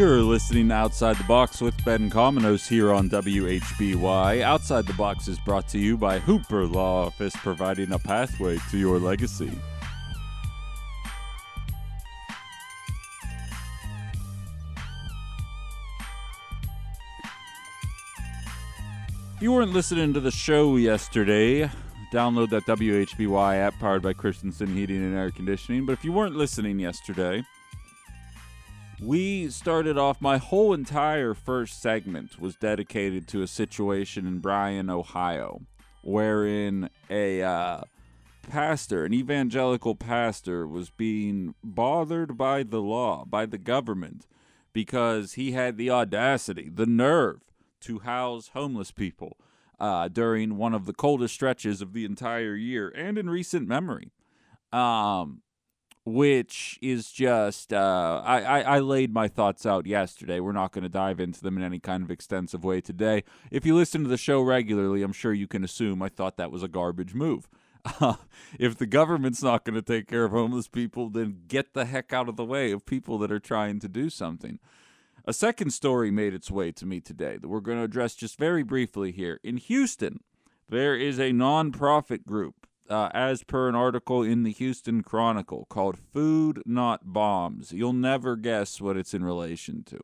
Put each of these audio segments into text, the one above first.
You're listening to Outside the Box with Ben Cominos here on WHBY. Outside the Box is brought to you by Hooper Law Office, providing a pathway to your legacy. If you weren't listening to the show yesterday, download that WHBY app powered by Christensen Heating and Air Conditioning. But if you weren't listening yesterday, we started off my whole entire first segment was dedicated to a situation in Bryan, Ohio, wherein a uh, pastor, an evangelical pastor, was being bothered by the law, by the government, because he had the audacity, the nerve to house homeless people uh, during one of the coldest stretches of the entire year and in recent memory. Um, which is just uh, I, I, I laid my thoughts out yesterday. We're not going to dive into them in any kind of extensive way today. If you listen to the show regularly, I'm sure you can assume I thought that was a garbage move. If the government's not going to take care of homeless people, then get the heck out of the way of people that are trying to do something. A second story made its way to me today that we're going to address just very briefly here. In Houston, there is a nonprofit group uh, as per an article in the Houston Chronicle called Food Not Bombs. You'll never guess what it's in relation to.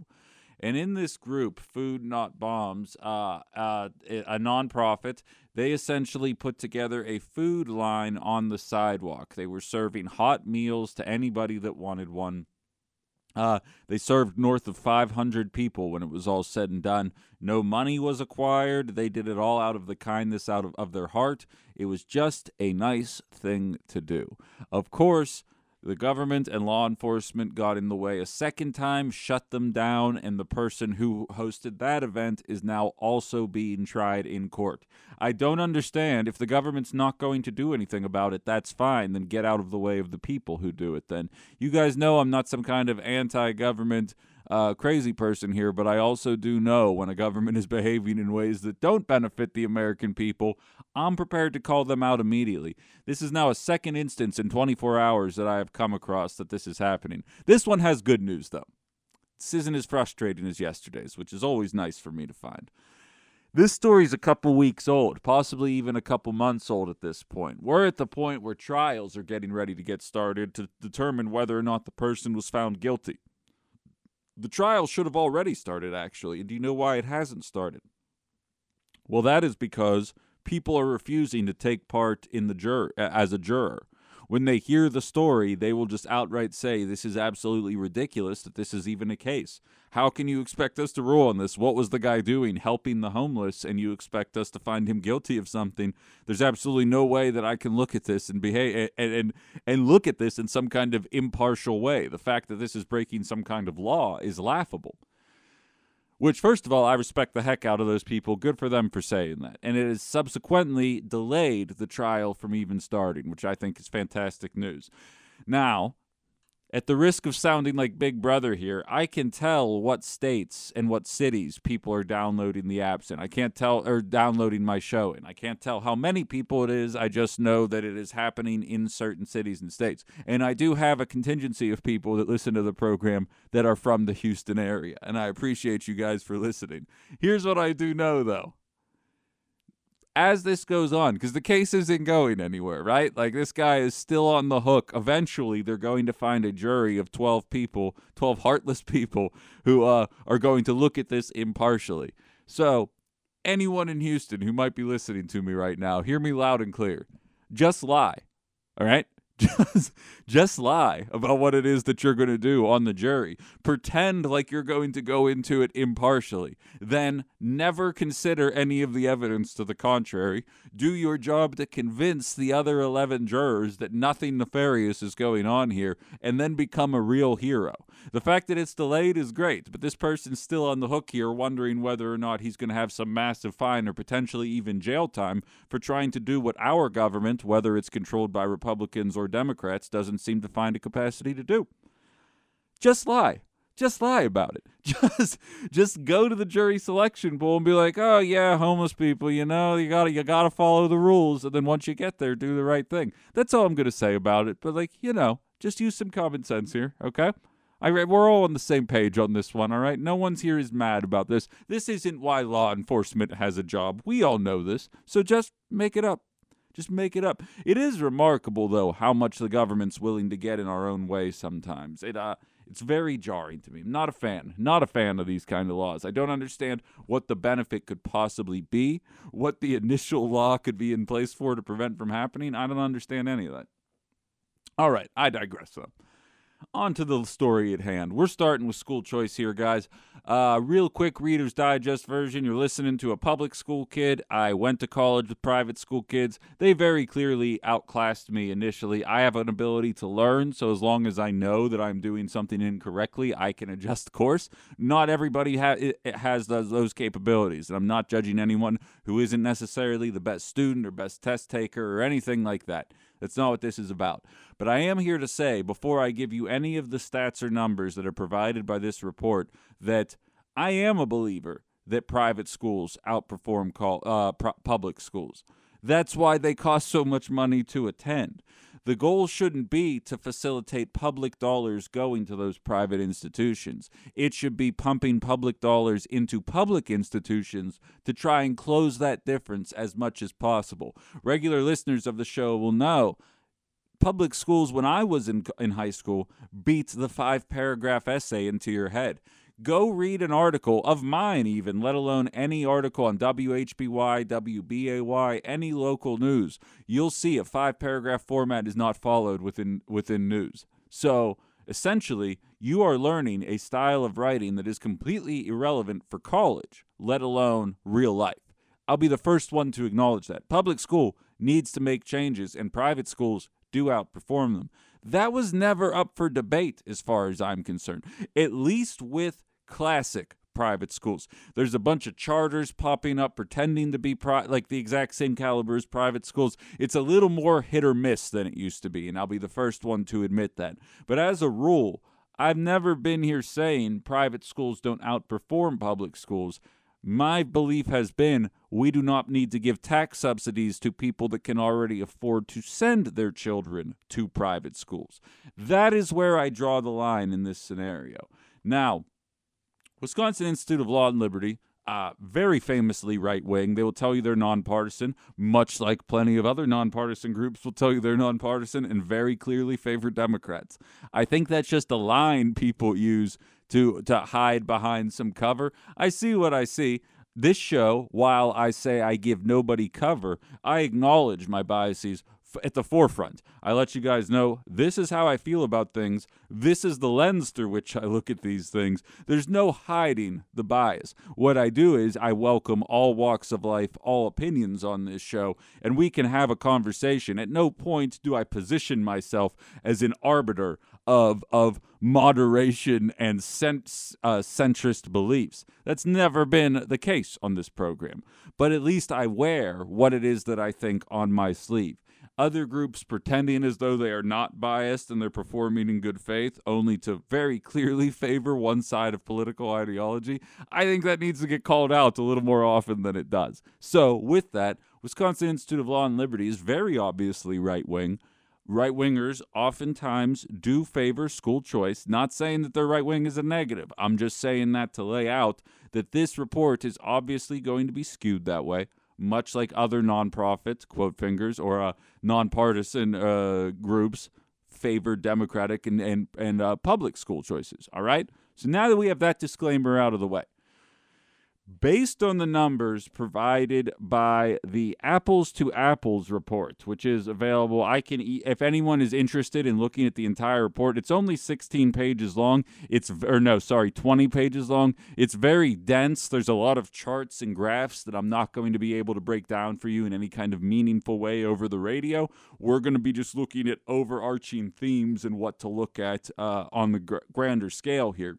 And in this group, Food Not Bombs, uh, uh, a nonprofit, they essentially put together a food line on the sidewalk. They were serving hot meals to anybody that wanted one uh, they served north of 500 people when it was all said and done. No money was acquired. They did it all out of the kindness out of, of their heart. It was just a nice thing to do. Of course, the government and law enforcement got in the way a second time, shut them down, and the person who hosted that event is now also being tried in court. I don't understand. If the government's not going to do anything about it, that's fine. Then get out of the way of the people who do it, then. You guys know I'm not some kind of anti government uh, crazy person here, but I also do know when a government is behaving in ways that don't benefit the American people, I'm prepared to call them out immediately. This is now a second instance in 24 hours that I have come across that this is happening. This one has good news, though. This isn't as frustrating as yesterday's, which is always nice for me to find. This story's a couple weeks old, possibly even a couple months old at this point. We're at the point where trials are getting ready to get started to determine whether or not the person was found guilty. The trial should have already started, actually. And do you know why it hasn't started? Well, that is because people are refusing to take part in the juror as a juror when they hear the story, they will just outright say, This is absolutely ridiculous that this is even a case. How can you expect us to rule on this? What was the guy doing? Helping the homeless, and you expect us to find him guilty of something? There's absolutely no way that I can look at this and behave and, and, and look at this in some kind of impartial way. The fact that this is breaking some kind of law is laughable. Which, first of all, I respect the heck out of those people. Good for them for saying that. And it has subsequently delayed the trial from even starting, which I think is fantastic news. Now, at the risk of sounding like Big Brother here, I can tell what states and what cities people are downloading the apps in. I can't tell or downloading my show in. I can't tell how many people it is. I just know that it is happening in certain cities and states. And I do have a contingency of people that listen to the program that are from the Houston area, and I appreciate you guys for listening. Here's what I do know though as this goes on, because the case isn't going anywhere, right? Like this guy is still on the hook. Eventually, they're going to find a jury of 12 people, 12 heartless people who uh, are going to look at this impartially. So, anyone in Houston who might be listening to me right now, hear me loud and clear. Just lie. All right? Just, just lie about what it is that you're going to do on the jury. Pretend like you're going to go into it impartially. Then never consider any of the evidence to the contrary. Do your job to convince the other 11 jurors that nothing nefarious is going on here, and then become a real hero. The fact that it's delayed is great, but this person's still on the hook here, wondering whether or not he's going to have some massive fine or potentially even jail time for trying to do what our government, whether it's controlled by Republicans or Democrats, doesn't seem to find a capacity to do. Just lie. Just lie about it. Just just go to the jury selection pool and be like, "Oh yeah, homeless people, you know, you got to you got to follow the rules and then once you get there, do the right thing." That's all I'm going to say about it. But like, you know, just use some common sense here, okay? I we're all on the same page on this one, all right? No one's here is mad about this. This isn't why law enforcement has a job. We all know this. So just make it up. Just make it up. It is remarkable though how much the government's willing to get in our own way sometimes. It uh it's very jarring to me. I'm not a fan. Not a fan of these kind of laws. I don't understand what the benefit could possibly be, what the initial law could be in place for to prevent from happening. I don't understand any of that. All right, I digress though on to the story at hand. We're starting with school choice here, guys. Uh, real quick Reader's Digest version. You're listening to a public school kid. I went to college with private school kids. They very clearly outclassed me initially. I have an ability to learn, so as long as I know that I'm doing something incorrectly, I can adjust the course. Not everybody ha- has those, those capabilities, and I'm not judging anyone who isn't necessarily the best student or best test taker or anything like that. That's not what this is about. But I am here to say, before I give you any of the stats or numbers that are provided by this report, that I am a believer that private schools outperform call, uh, public schools. That's why they cost so much money to attend. The goal shouldn't be to facilitate public dollars going to those private institutions. It should be pumping public dollars into public institutions to try and close that difference as much as possible. Regular listeners of the show will know public schools when I was in in high school beat the five paragraph essay into your head. Go read an article of mine, even, let alone any article on WHBY, WBAY, any local news. You'll see a five paragraph format is not followed within, within news. So essentially, you are learning a style of writing that is completely irrelevant for college, let alone real life. I'll be the first one to acknowledge that. Public school needs to make changes, and private schools do outperform them. That was never up for debate, as far as I'm concerned, at least with classic private schools. There's a bunch of charters popping up pretending to be pri- like the exact same caliber as private schools. It's a little more hit or miss than it used to be, and I'll be the first one to admit that. But as a rule, I've never been here saying private schools don't outperform public schools. My belief has been we do not need to give tax subsidies to people that can already afford to send their children to private schools. That is where I draw the line in this scenario. Now, Wisconsin Institute of Law and Liberty, uh, very famously right wing. They will tell you they're nonpartisan, much like plenty of other nonpartisan groups will tell you they're nonpartisan and very clearly favor Democrats. I think that's just a line people use to to hide behind some cover. I see what I see. This show, while I say I give nobody cover, I acknowledge my biases at the forefront. I let you guys know this is how I feel about things. This is the lens through which I look at these things. There's no hiding the bias. What I do is I welcome all walks of life, all opinions on this show, and we can have a conversation. At no point do I position myself as an arbiter of of moderation and cent, uh, centrist beliefs. That's never been the case on this program. But at least I wear what it is that I think on my sleeve other groups pretending as though they are not biased and they're performing in good faith, only to very clearly favor one side of political ideology, I think that needs to get called out a little more often than it does. So, with that, Wisconsin Institute of Law and Liberty is very obviously right wing. Right wingers oftentimes do favor school choice. Not saying that their right wing is a negative. I'm just saying that to lay out that this report is obviously going to be skewed that way much like other nonprofits, quote fingers, or uh, nonpartisan uh, groups favor democratic and and, and uh, public school choices. All right. So now that we have that disclaimer out of the way, based on the numbers provided by the apples to apples report which is available. I can if anyone is interested in looking at the entire report it's only 16 pages long. It's or no sorry 20 pages long. It's very dense. There's a lot of charts and graphs that i'm not going to be able to break down for you in any kind of meaningful way over the radio. We're going to be just looking at overarching themes and what to look at uh, on the gr- grander scale here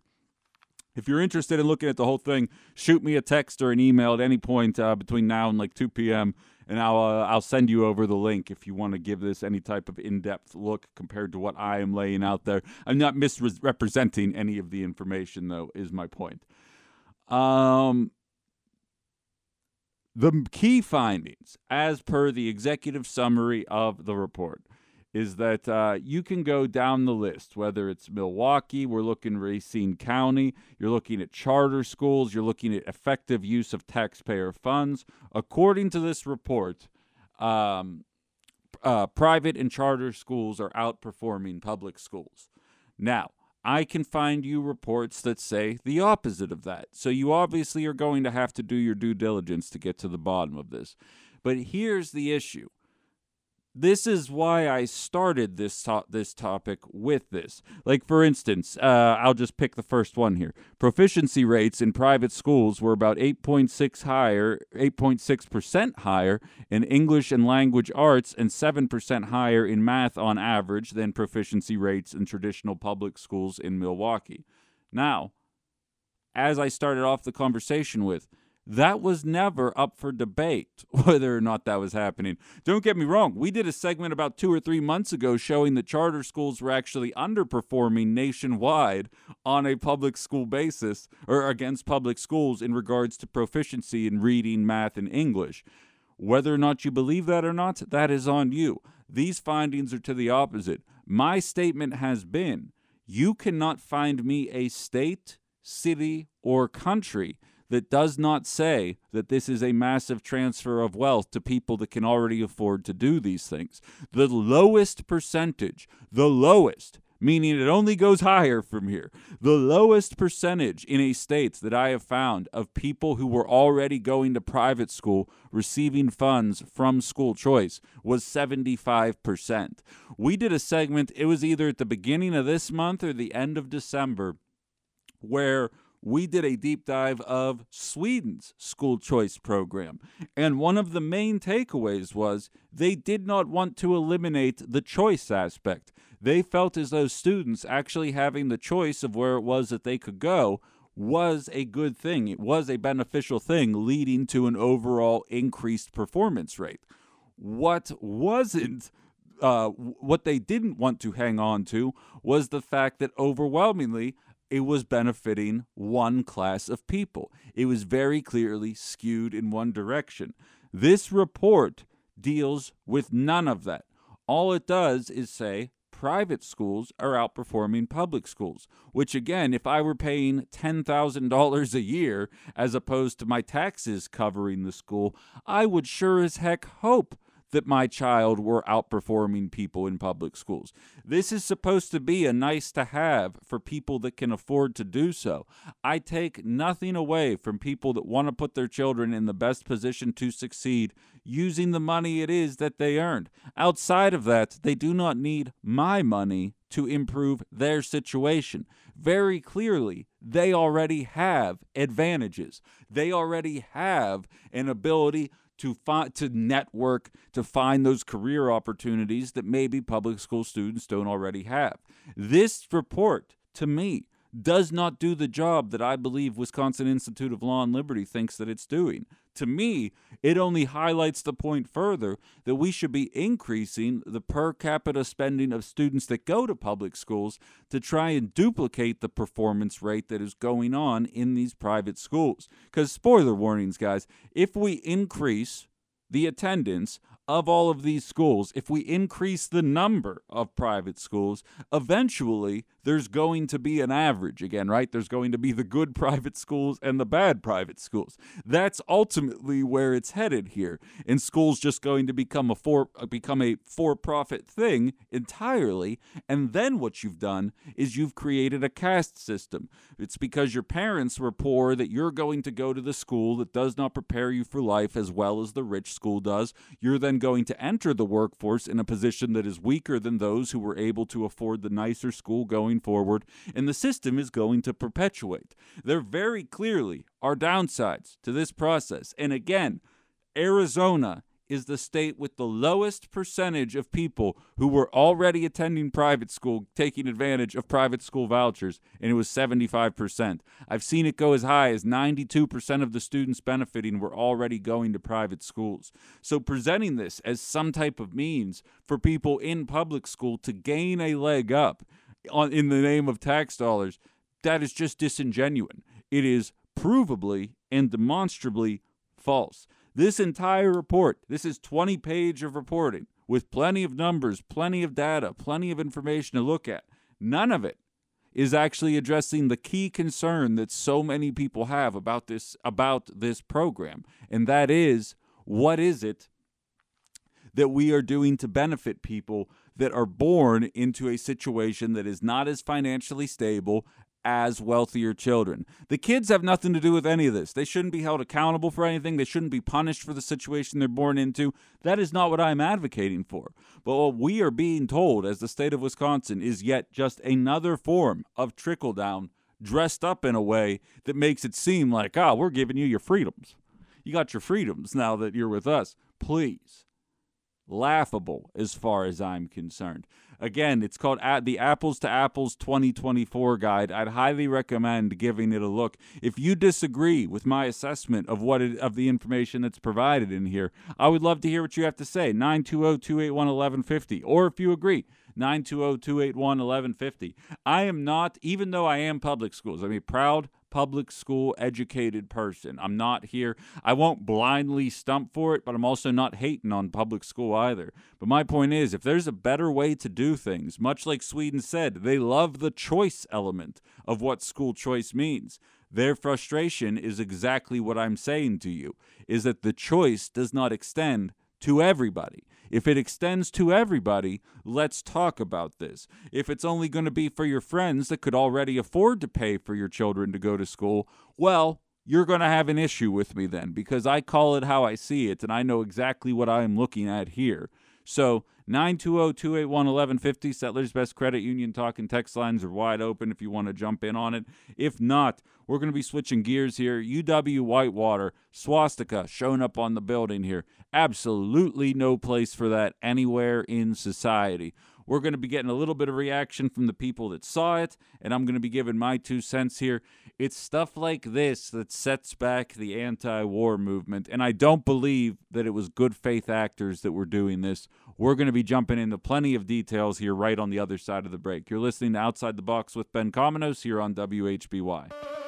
if you're interested in looking at the whole thing, shoot me a text or an email at any point uh, between now and like 2 p.m. and I'll uh, I'll send you over the link if you want to give this any type of in-depth look compared to what I am laying out there. I'm not misrepresenting any of the information though. Is my point. Um, the key findings, as per the executive summary of the report, is that uh, you can go down the list, whether it's Milwaukee, we're looking Racine County, you're looking at charter schools, you're looking at effective use of taxpayer funds. According to this report, um, uh, private and charter schools are outperforming public schools. Now, I can find you reports that say the opposite of that. So you obviously are going to have to do your due diligence to get to the bottom of this. But here's the issue this is why I started this to- this topic with this. Like for instance, uh, I'll just pick the first one here. Proficiency rates in private schools were about 8.6 higher, 8.6 percent higher in English and language arts, and 7 percent higher in math on average than proficiency rates in traditional public schools in Milwaukee. Now, as I started off the conversation with that was never up for debate whether or not that was happening. Don't get me wrong, we did a segment about two or three months ago showing that charter schools were actually underperforming nationwide on a public school basis or against public schools in regards to proficiency in reading, math, and English. Whether or not you believe that or not, that is on you. These findings are to the opposite. My statement has been you cannot find me a state, city, or country that does not say that this is a massive transfer of wealth to people that can already afford to do these things. The lowest percentage, the lowest, meaning it only goes higher from here. The lowest percentage in a state that I have found of people who were already going to private school receiving funds from school choice was 75%. We did a segment, it was either at the beginning of this month or the end of December, where we did a deep dive of Sweden's school choice program. And one of the main takeaways was they did not want to eliminate the choice aspect. They felt as though students actually having the choice of where it was that they could go was a good thing. It was a beneficial thing, leading to an overall increased performance rate. What wasn't uh, what they didn't want to hang on to was the fact that overwhelmingly it was benefiting one class of people. It was very clearly skewed in one direction. This report deals with none of that. All it does is say private schools are outperforming public schools, which, again, if I were paying $10,000 a year as opposed to my taxes covering the school, I would sure as heck hope that my child were outperforming people in public schools. This is supposed to be a nice to have for people that can afford to do so. I take nothing away from people that want to put their children in the best position to succeed using the money it is that they earned. Outside of that, they do not need my money to improve their situation. Very clearly, they already have advantages. They already have an ability to find to network to find those career opportunities that maybe public school students don't already have. This report to me does not do the job that I believe Wisconsin Institute of Law and Liberty thinks that it's doing. To me, it only highlights the point further that we should be increasing the per capita spending of students that go to public schools to try and duplicate the performance rate that is going on in these private schools. Because, spoiler warnings, guys, if we increase the attendance of all of these schools, if we increase the number of private schools, eventually there's going to be an average again, right? There's going to be the good private schools and the bad private schools. That's ultimately where it's headed here. And schools just going to become a for uh, become a for-profit thing entirely. And then what you've done is you've created a caste system. It's because your parents were poor that you're going to go to the school that does not prepare you for life as well as the rich school does. You're then going to enter the workforce in a position that is weaker than those who were able to afford the nicer school going going forward, and the system is going to perpetuate. There very clearly are downsides to this process. And again, Arizona is the state with the lowest percentage of people who were already attending private school taking advantage of private school vouchers, and it was 75%. I've seen it go as high as 92% of the students benefiting were already going to private schools. So, presenting this as some type of means for people in public school to gain a leg up on in the name of tax dollars, that is just disingenuous. It is provably and demonstrably false. This entire report, this is 20 page of reporting with plenty of numbers, plenty of data, plenty of information to look at. None of it is actually addressing the key concern that so many people have about this about this program, and that is what is it that we are doing to benefit people that are born into a situation that is not as financially stable as wealthier children. The kids have nothing to do with any of this. They shouldn't be held accountable for anything. They shouldn't be punished for the situation they're born into. That is not what I'm advocating for. But what we are being told as the state of Wisconsin is yet just another form of trickle down dressed up in a way that makes it seem like, ah, oh, we're giving you your freedoms. You got your freedoms now that you're with us. Please laughable as far as I'm concerned. Again, it's called the Apples to Apples 2024 guide. I'd highly recommend giving it a look. If you disagree with my assessment of what it, of the information that's provided in here, I would love to hear what you have to say. 920-281-1150 or if you agree, 920-281-1150. I am not even though I am public schools. I'm a proud public school educated person. I'm not here. I won't blindly stump for it, but I'm also not hating on public school either. But my point is if there's a better way to do things, much like Sweden said, they love the choice element of what school choice means. Their frustration is exactly what I'm saying to you is that the choice does not extend to everybody. If it extends to everybody, let's talk about this. If it's only going to be for your friends that could already afford to pay for your children to go to school, well, you're going to have an issue with me then because I call it how I see it and I know exactly what I am looking at here. So 920-281-1150, Settlers Best Credit Union talking text lines are wide open if you want to jump in on it. If not, we're going to be switching gears here. UW Whitewater, swastika showing up on the building here. Absolutely no place for that anywhere in society. We're going to be getting a little bit of reaction from the people that saw it, and I'm going to be giving my two cents here. It's stuff like this that sets back the anti war movement, and I don't believe that it was good faith actors that were doing this. We're going to be jumping into plenty of details here right on the other side of the break. You're listening to Outside the Box with Ben Cominos here on WHBY.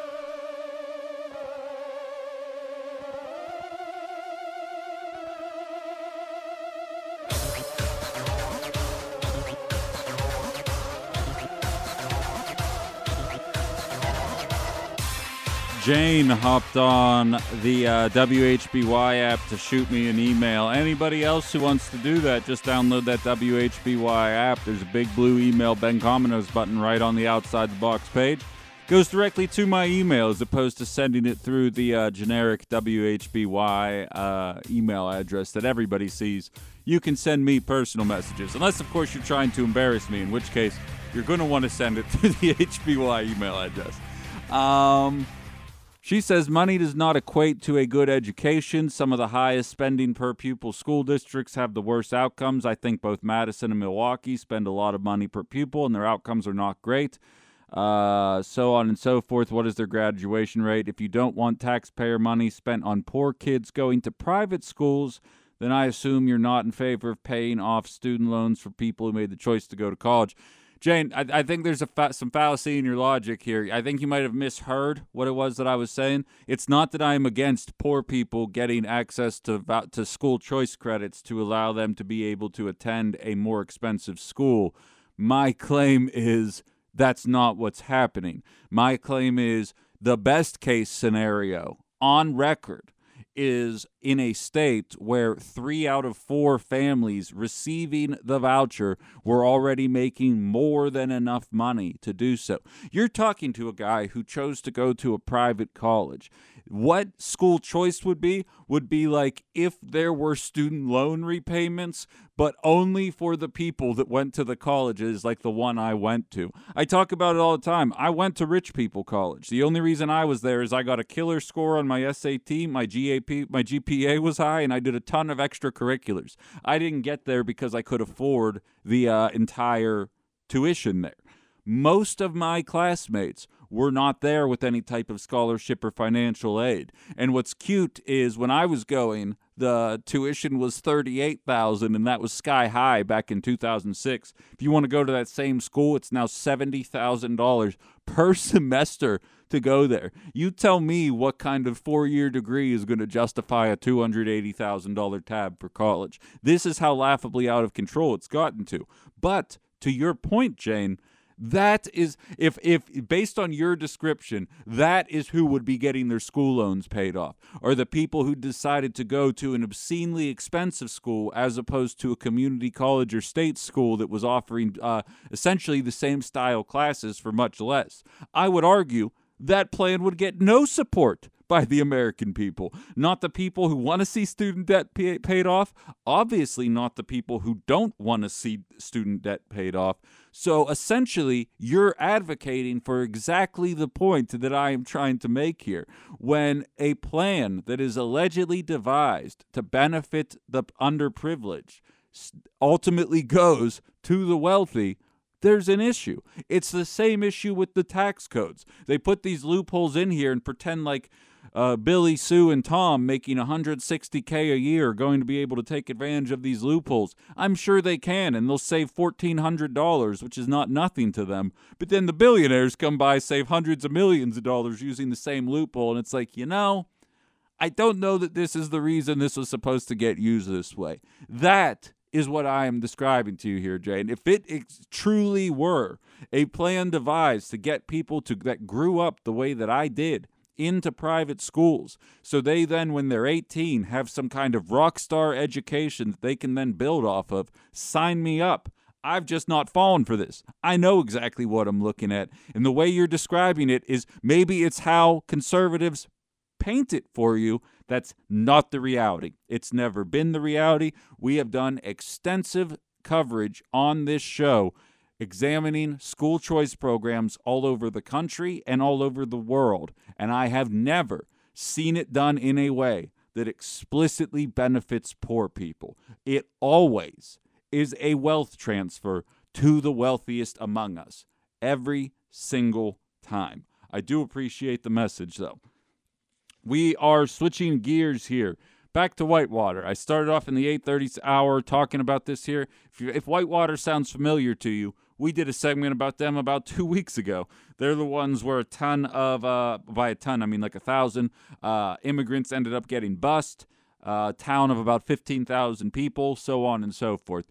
Jane hopped on the uh, WHBY app to shoot me an email. Anybody else who wants to do that, just download that WHBY app. There's a big blue email Ben Cominos button right on the outside the box page. Goes directly to my email as opposed to sending it through the uh, generic WHBY uh, email address that everybody sees. You can send me personal messages, unless, of course, you're trying to embarrass me, in which case you're going to want to send it through the HBY email address. Um, she says money does not equate to a good education. Some of the highest spending per pupil school districts have the worst outcomes. I think both Madison and Milwaukee spend a lot of money per pupil, and their outcomes are not great. Uh, so on and so forth. What is their graduation rate? If you don't want taxpayer money spent on poor kids going to private schools, then I assume you're not in favor of paying off student loans for people who made the choice to go to college. Jane, I, I think there's a fa- some fallacy in your logic here. I think you might have misheard what it was that I was saying. It's not that I am against poor people getting access to to school choice credits to allow them to be able to attend a more expensive school. My claim is that's not what's happening. My claim is the best case scenario on record is in a state where three out of four families receiving the voucher were already making more than enough money to do so. You're talking to a guy who chose to go to a private college what school choice would be would be like if there were student loan repayments, but only for the people that went to the colleges like the one I went to. I talk about it all the time. I went to rich people college. The only reason I was there is I got a killer score on my SAT, my GAP, my GPA was high, and I did a ton of extracurriculars. I didn't get there because I could afford the uh, entire tuition there. Most of my classmates were not there with any type of scholarship or financial aid. And what's cute is when I was going, the tuition was 38,000 and that was sky high back in 2006. If you want to go to that same school, it's now $70,000 per semester to go there. You tell me what kind of 4-year degree is going to justify a $280,000 tab for college. This is how laughably out of control it's gotten to. But to your point, Jane, that is if if based on your description, that is who would be getting their school loans paid off. Or the people who decided to go to an obscenely expensive school as opposed to a community college or state school that was offering uh, essentially the same style classes for much less. I would argue that plan would get no support by the American people, not the people who want to see student debt pay- paid off, obviously, not the people who don't want to see student debt paid off. So essentially, you're advocating for exactly the point that I am trying to make here. When a plan that is allegedly devised to benefit the underprivileged ultimately goes to the wealthy, there's an issue. It's the same issue with the tax codes. They put these loopholes in here and pretend like uh, Billy, Sue, and Tom making 160K a year are going to be able to take advantage of these loopholes. I'm sure they can, and they'll save $1,400, which is not nothing to them. But then the billionaires come by, save hundreds of millions of dollars using the same loophole, and it's like, you know, I don't know that this is the reason this was supposed to get used this way. That is what I am describing to you here, Jay. And if it ex- truly were a plan devised to get people to that grew up the way that I did into private schools, so they then, when they're 18, have some kind of rock star education that they can then build off of, sign me up. I've just not fallen for this. I know exactly what I'm looking at. And the way you're describing it is maybe it's how conservatives paint it for you that's not the reality. It's never been the reality. We have done extensive coverage on this show examining school choice programs all over the country and all over the world. And I have never seen it done in a way that explicitly benefits poor people. It always is a wealth transfer to the wealthiest among us every single time. I do appreciate the message, though we are switching gears here. Back to Whitewater. I started off in the 8:30 hour talking about this here. If, you, if Whitewater sounds familiar to you, we did a segment about them about two weeks ago. They're the ones where a ton of, uh, by a ton, I mean like a thousand uh, immigrants ended up getting bust. Uh, town of about 15,000 people, so on and so forth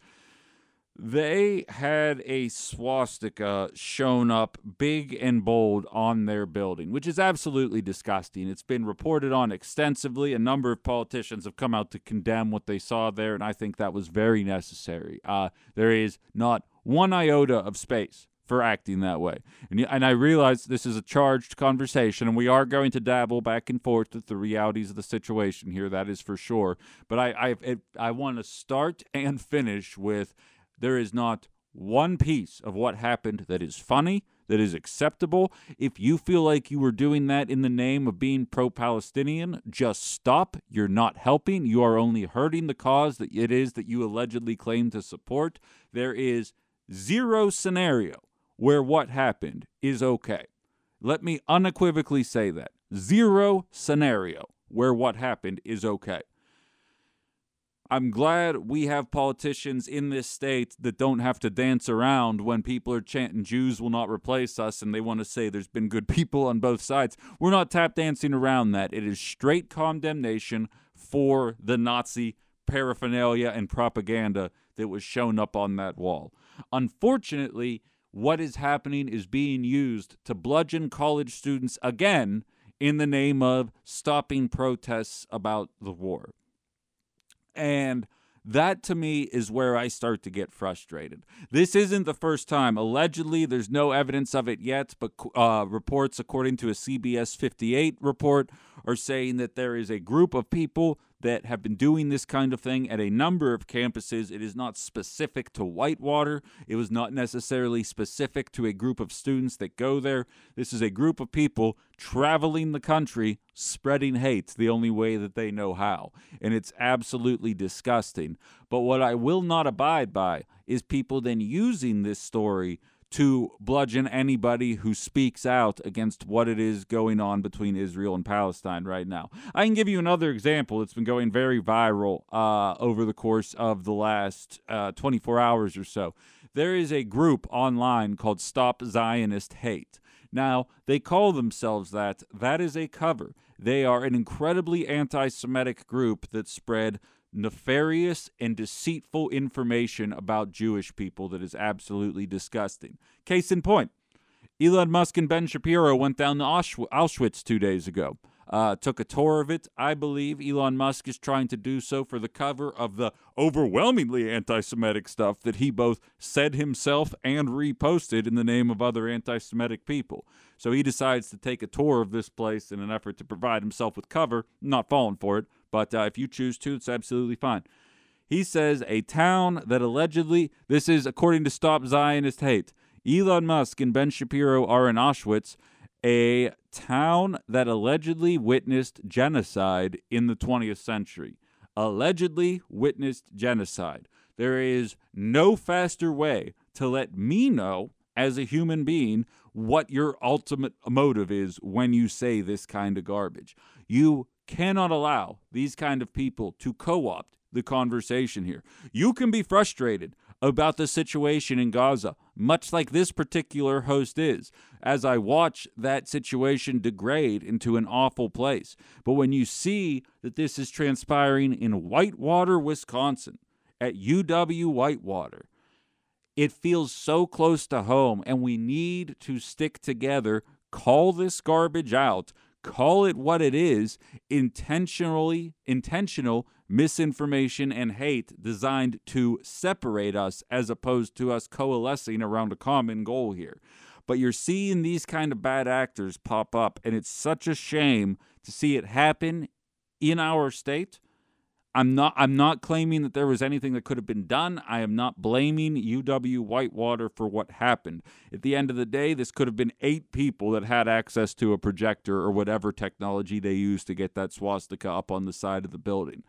they had a swastika shown up big and bold on their building, which is absolutely disgusting. It's been reported on extensively. A number of politicians have come out to condemn what they saw there, and I think that was very necessary. Uh, there is not one iota of space for acting that way. And, and I realize this is a charged conversation, and we are going to dabble back and forth with the realities of the situation here. That is for sure. But I I, I want to start and finish with there is not one piece of what happened that is funny, that is acceptable. If you feel like you were doing that in the name of being pro Palestinian, just stop. You're not helping. You are only hurting the cause that it is that you allegedly claim to support. There is zero scenario where what happened is okay. Let me unequivocally say that. Zero scenario where what happened is okay. I'm glad we have politicians in this state that don't have to dance around when people are chanting Jews will not replace us and they want to say there's been good people on both sides. We're not tap dancing around that. It is straight condemnation for the Nazi paraphernalia and propaganda that was shown up on that wall. Unfortunately, what is happening is being used to bludgeon college students again in the name of stopping protests about the war. And that to me is where I start to get frustrated. This isn't the first time. Allegedly, there's no evidence of it yet, but uh, reports, according to a CBS 58 report, are saying that there is a group of people that have been doing this kind of thing at a number of campuses. It is not specific to Whitewater, it was not necessarily specific to a group of students that go there. This is a group of people traveling the country spreading hate the only way that they know how. And it's absolutely disgusting. But what I will not abide by is people then using this story to bludgeon anybody who speaks out against what it is going on between Israel and Palestine right now. I can give you another example. It's been going very viral uh, over the course of the last uh, 24 hours or so. There is a group online called Stop Zionist Hate. Now, they call themselves that. That is a cover. They are an incredibly anti Semitic group that spread nefarious and deceitful information about Jewish people that is absolutely disgusting. Case in point Elon Musk and Ben Shapiro went down to Auschwitz two days ago. Uh, took a tour of it. I believe Elon Musk is trying to do so for the cover of the overwhelmingly anti Semitic stuff that he both said himself and reposted in the name of other anti Semitic people. So he decides to take a tour of this place in an effort to provide himself with cover. not falling for it, but uh, if you choose to, it's absolutely fine. He says a town that allegedly, this is according to Stop Zionist Hate, Elon Musk and Ben Shapiro are in Auschwitz, a town that allegedly witnessed genocide in the 20th century. Allegedly witnessed genocide. There is no faster way to let me know as a human being what your ultimate motive is when you say this kind of garbage. You cannot allow these kind of people to co-opt the conversation here. You can be frustrated about the situation in Gaza, much like this particular host is, as I watch that situation degrade into an awful place. But when you see that this is transpiring in Whitewater, Wisconsin, at UW Whitewater, it feels so close to home, and we need to stick together, call this garbage out, call it what it is intentionally intentional misinformation and hate designed to separate us as opposed to us coalescing around a common goal here. But you're seeing these kind of bad actors pop up and it's such a shame to see it happen in our state I'm not I'm not claiming that there was anything that could have been done. I am not blaming UW Whitewater for what happened. At the end of the day, this could have been eight people that had access to a projector or whatever technology they used to get that swastika up on the side of the building.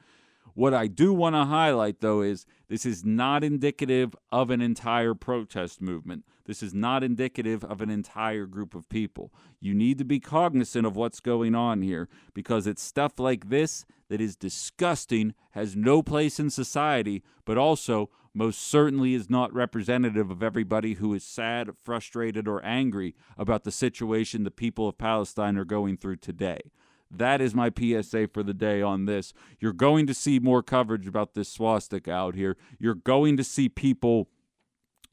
What I do want to highlight, though, is this is not indicative of an entire protest movement. This is not indicative of an entire group of people. You need to be cognizant of what's going on here because it's stuff like this that is disgusting, has no place in society, but also most certainly is not representative of everybody who is sad, frustrated, or angry about the situation the people of Palestine are going through today. That is my PSA for the day on this. You're going to see more coverage about this swastika out here. You're going to see people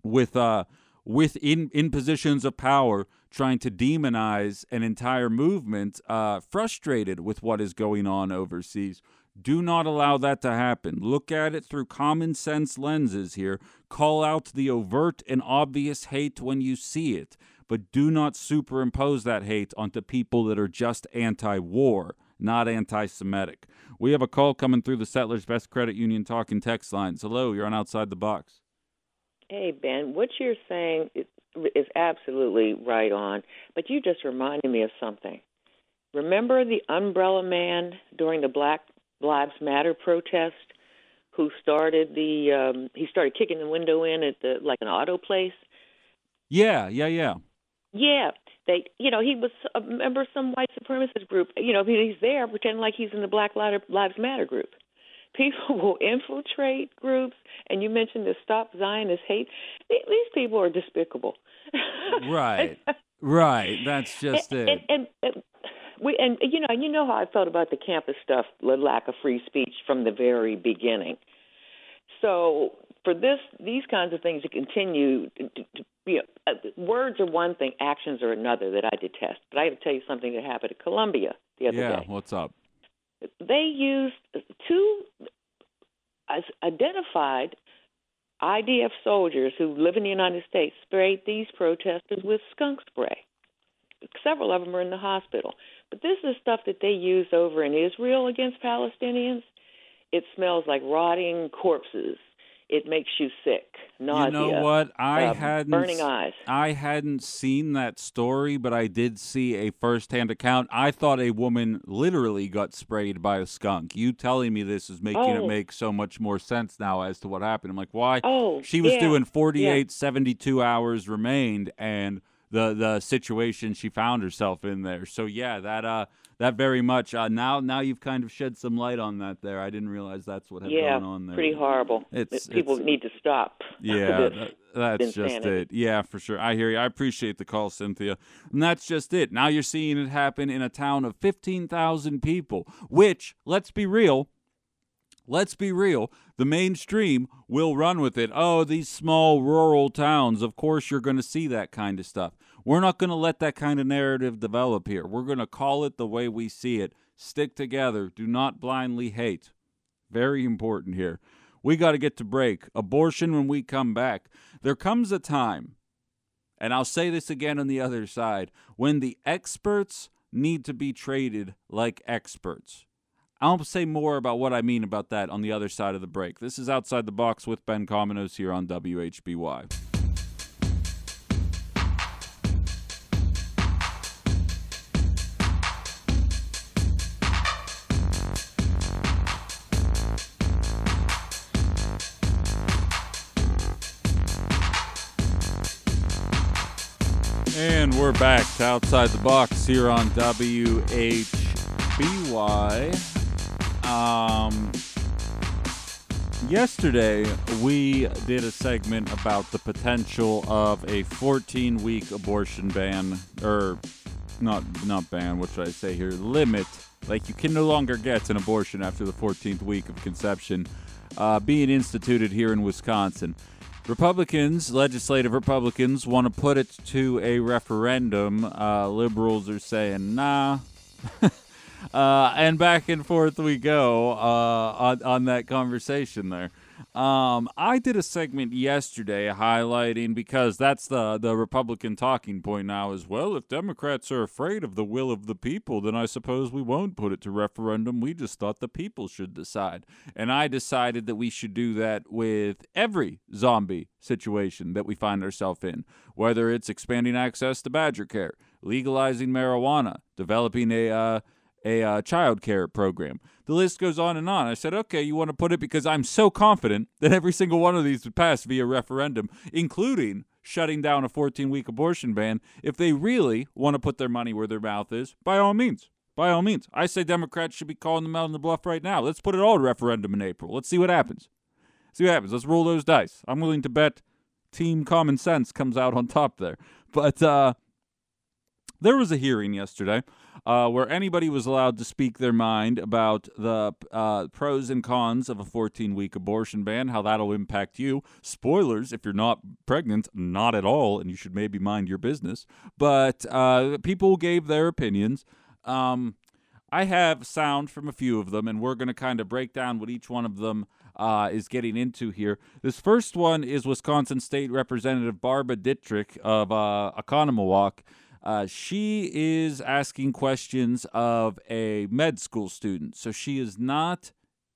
with uh with in, in positions of power trying to demonize an entire movement, uh, frustrated with what is going on overseas. Do not allow that to happen. Look at it through common sense lenses here. Call out the overt and obvious hate when you see it but do not superimpose that hate onto people that are just anti war, not anti Semitic. We have a call coming through the Settlers Best Credit Union talking text lines. Hello, you're on Outside the Box. Hey, Ben, what you're saying is, is absolutely right on, but you just reminded me of something. Remember the umbrella man during the Black Lives Matter protest who started the um he started kicking the window in at the like an auto place? Yeah, yeah, yeah. Yeah, they, you know, he was a member of some white supremacist group. You know, he's there pretending like he's in the Black Lives Matter group. people will infiltrate groups, and you mentioned the Stop Zionist Hate. These people are despicable. right, uh, right. That's just and, it. And, and, and we and you know you know how I felt about the campus stuff, the lack of free speech from the very beginning. So for this, these kinds of things to continue, to, to, know, uh, words are one thing, actions are another that I detest. But I have to tell you something that happened at Columbia the other yeah, day. what's up? They used two identified IDF soldiers who live in the United States sprayed these protesters with skunk spray. Several of them are in the hospital. But this is stuff that they use over in Israel against Palestinians. It smells like rotting corpses it makes you sick, nausea. You know what? I uh, hadn't burning eyes. I hadn't seen that story, but I did see a first-hand account. I thought a woman literally got sprayed by a skunk. You telling me this is making oh. it make so much more sense now as to what happened. I'm like, why? Oh, she was yeah. doing 48, yeah. 72 hours remained, and the the situation she found herself in there. So yeah, that uh that very much. Uh, now, now you've kind of shed some light on that. There, I didn't realize that's what had yeah, gone on there. pretty horrible. It's, people it's, need to stop. Yeah, that, that's just it. Yeah, for sure. I hear you. I appreciate the call, Cynthia. And that's just it. Now you're seeing it happen in a town of fifteen thousand people. Which, let's be real. Let's be real. The mainstream will run with it. Oh, these small rural towns. Of course, you're going to see that kind of stuff. We're not going to let that kind of narrative develop here. We're going to call it the way we see it. Stick together. Do not blindly hate. Very important here. We got to get to break. Abortion when we come back. There comes a time, and I'll say this again on the other side, when the experts need to be treated like experts. I'll say more about what I mean about that on the other side of the break. This is Outside the Box with Ben Cominos here on WHBY. We're back to Outside the Box here on WHBY. Um, yesterday, we did a segment about the potential of a 14 week abortion ban, or not, not ban, what should I say here? Limit. Like, you can no longer get an abortion after the 14th week of conception uh, being instituted here in Wisconsin. Republicans, legislative Republicans, want to put it to a referendum. Uh, liberals are saying, nah. uh, and back and forth we go uh, on, on that conversation there. Um, I did a segment yesterday highlighting because that's the the Republican talking point now as well. If Democrats are afraid of the will of the people, then I suppose we won't put it to referendum. We just thought the people should decide, and I decided that we should do that with every zombie situation that we find ourselves in, whether it's expanding access to Badger Care, legalizing marijuana, developing a uh, a uh, child care program. The list goes on and on. I said, okay, you want to put it because I'm so confident that every single one of these would pass via referendum, including shutting down a 14 week abortion ban. If they really want to put their money where their mouth is, by all means. By all means. I say Democrats should be calling them out on the bluff right now. Let's put it all to referendum in April. Let's see what happens. See what happens. Let's roll those dice. I'm willing to bet Team Common Sense comes out on top there. But uh, there was a hearing yesterday uh, where anybody was allowed to speak their mind about the uh, pros and cons of a 14 week abortion ban, how that'll impact you. Spoilers if you're not pregnant, not at all, and you should maybe mind your business. But uh, people gave their opinions. Um, I have sound from a few of them, and we're going to kind of break down what each one of them uh, is getting into here. This first one is Wisconsin State Representative Barbara Dittrich of uh, Oconomowoc. Uh, she is asking questions of a med school student. So she is not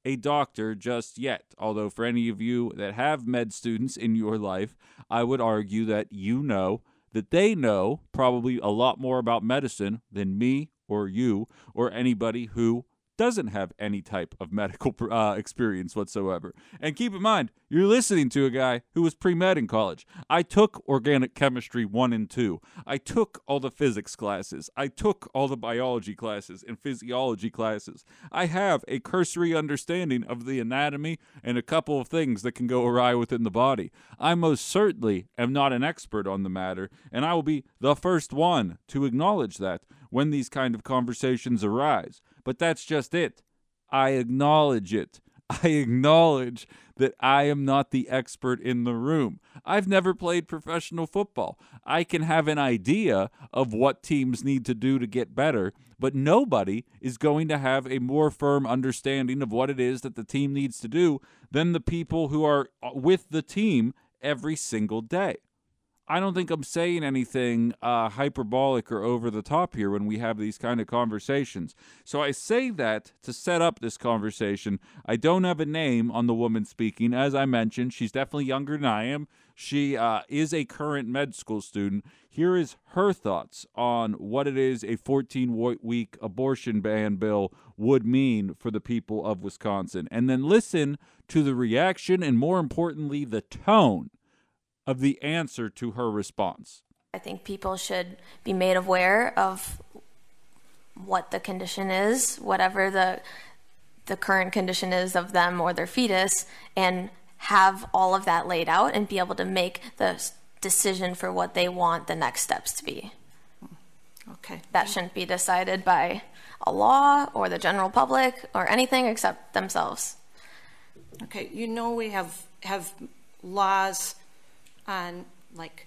a doctor just yet. Although, for any of you that have med students in your life, I would argue that you know that they know probably a lot more about medicine than me or you or anybody who doesn't have any type of medical uh, experience whatsoever. And keep in mind, you're listening to a guy who was pre med in college. I took organic chemistry one and two. I took all the physics classes. I took all the biology classes and physiology classes. I have a cursory understanding of the anatomy and a couple of things that can go awry within the body. I most certainly am not an expert on the matter, and I will be the first one to acknowledge that when these kind of conversations arise. But that's just it. I acknowledge it. I acknowledge that I am not the expert in the room. I've never played professional football. I can have an idea of what teams need to do to get better, but nobody is going to have a more firm understanding of what it is that the team needs to do than the people who are uh, with the team every single day. I don't think I'm saying anything uh, hyperbolic or over the top here when we have these kind of conversations. So I say that to set up this conversation. I don't have a name on the woman speaking. As I mentioned, she's definitely younger than I am. She uh, is a current med school student. Here is her thoughts on what it is a 14 week abortion ban bill would mean for the people of Wisconsin. And then listen to the reaction and, more importantly, the tone of the answer to her response. I think people should be made aware of what the condition is, whatever the the current condition is of them or their fetus, and have all of that laid out and be able to make the decision for what they want the next steps to be. Okay. That shouldn't be decided by a law or the general public or anything except themselves. Okay, you know we have have laws on like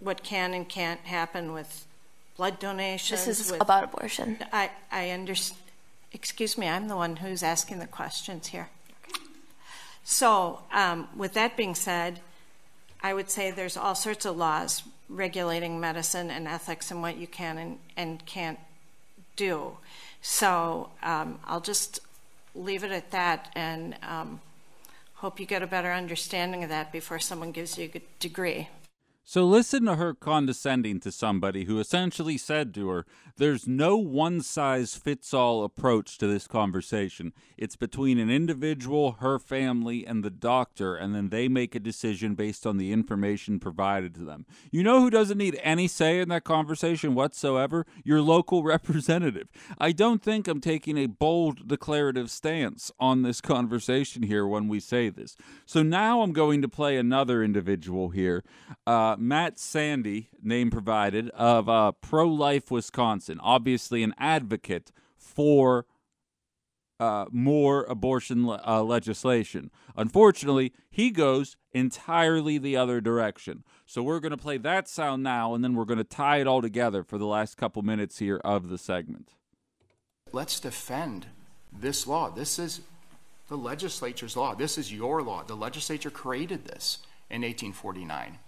what can and can't happen with blood donations. This is with, about abortion. I, I understand. Excuse me, I'm the one who's asking the questions here. So, um, with that being said, I would say there's all sorts of laws regulating medicine and ethics and what you can and, and can't do. So, um, I'll just leave it at that and um, Hope you get a better understanding of that before someone gives you a degree. So listen to her condescending to somebody who essentially said to her, There's no one size fits all approach to this conversation. It's between an individual, her family, and the doctor, and then they make a decision based on the information provided to them. You know who doesn't need any say in that conversation whatsoever? Your local representative. I don't think I'm taking a bold declarative stance on this conversation here when we say this. So now I'm going to play another individual here. Uh, Matt Sande, name provided, of uh, Pro Life Wisconsin, obviously an advocate for uh, more abortion le- uh, legislation. Unfortunately, he goes entirely the other direction. So we're going to play that sound now, and then we're going to tie it all together for the last couple minutes here of the segment. Let's defend this law. This is the legislature's law. This is your law. The legislature created this in 1849.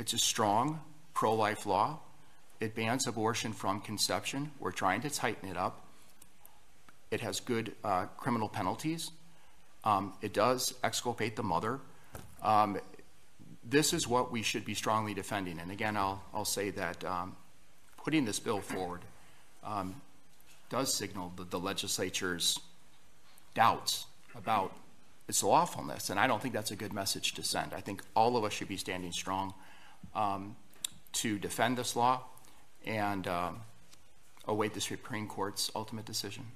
It's a strong pro life law. It bans abortion from conception. We're trying to tighten it up. It has good uh, criminal penalties. Um, it does exculpate the mother. Um, this is what we should be strongly defending. And again, I'll, I'll say that um, putting this bill forward um, does signal the, the legislature's doubts about its lawfulness. And I don't think that's a good message to send. I think all of us should be standing strong um, to defend this law and um, await the Supreme Court's ultimate decision.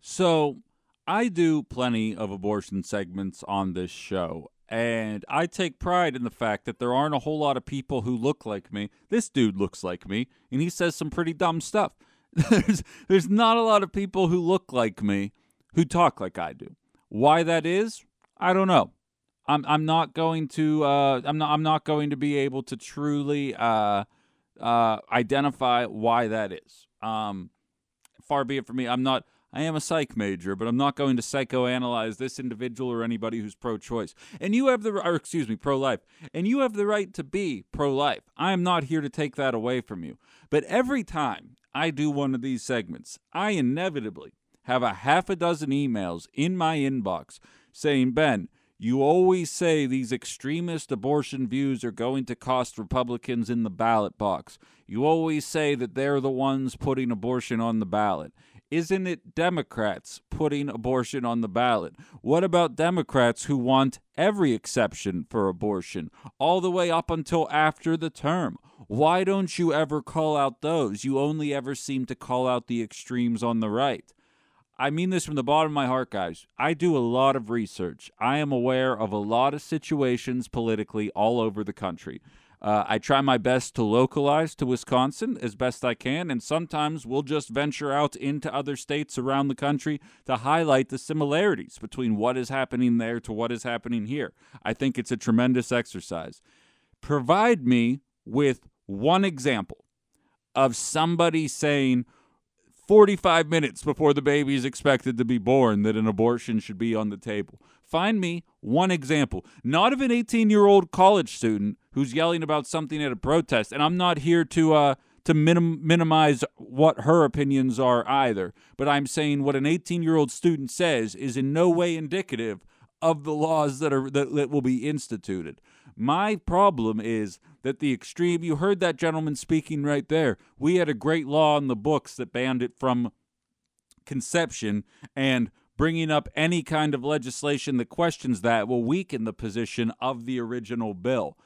So, I do plenty of abortion segments on this show, and I take pride in the fact that there aren't a whole lot of people who look like me. This dude looks like me, and he says some pretty dumb stuff. there's there's not a lot of people who look like me who talk like I do. Why that is, I don't know. I'm I'm not going to uh, I'm not I'm not going to be able to truly uh, uh, identify why that is. Um, far be it from me. I'm not. I am a psych major, but I'm not going to psychoanalyze this individual or anybody who's pro-choice. And you have the, or excuse me, pro-life. And you have the right to be pro-life. I am not here to take that away from you. But every time I do one of these segments, I inevitably have a half a dozen emails in my inbox saying, Ben, you always say these extremist abortion views are going to cost Republicans in the ballot box. You always say that they're the ones putting abortion on the ballot. Isn't it Democrats putting abortion on the ballot? What about Democrats who want every exception for abortion, all the way up until after the term? Why don't you ever call out those? You only ever seem to call out the extremes on the right. I mean this from the bottom of my heart, guys. I do a lot of research. I am aware of a lot of situations politically all over the country. Uh, I try my best to localize to Wisconsin as best I can, and sometimes we'll just venture out into other states around the country to highlight the similarities between what is happening there to what is happening here. I think it's a tremendous exercise. Provide me with one example of somebody saying, 45 minutes before the baby is expected to be born that an abortion should be on the table. Find me one example, not of an 18 year old college student who's yelling about something at a protest. And I'm not here to, uh, to minim- minimize what her opinions are either, but I'm saying what an 18 year old student says is in no way indicative of the laws that are that, that will be instituted. My problem is that the extreme, you heard that gentleman speaking right there. We had a great law in the books that banned it from conception, and bringing up any kind of legislation that questions that will weaken the position of the original bill.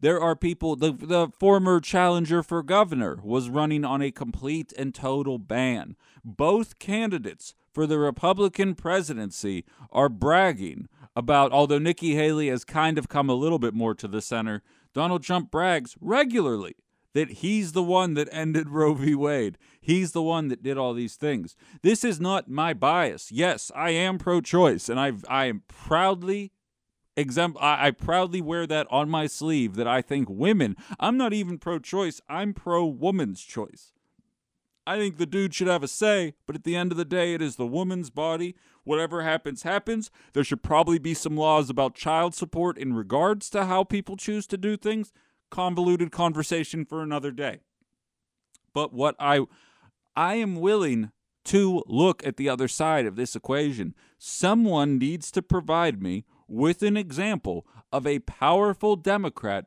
There are people, the, the former challenger for governor was running on a complete and total ban. Both candidates for the Republican presidency are bragging about, although Nikki Haley has kind of come a little bit more to the center, Donald Trump brags regularly that he's the one that ended Roe v. Wade. He's the one that did all these things. This is not my bias. Yes, I am pro-choice, and I I am proudly exempt. I, I proudly wear that on my sleeve. That I think women. I'm not even pro-choice. I'm pro-woman's choice. I think the dude should have a say, but at the end of the day, it is the woman's body. Whatever happens, happens. There should probably be some laws about child support in regards to how people choose to do things. Convoluted conversation for another day. But what I I am willing to look at the other side of this equation. Someone needs to provide me with an example of a powerful Democrat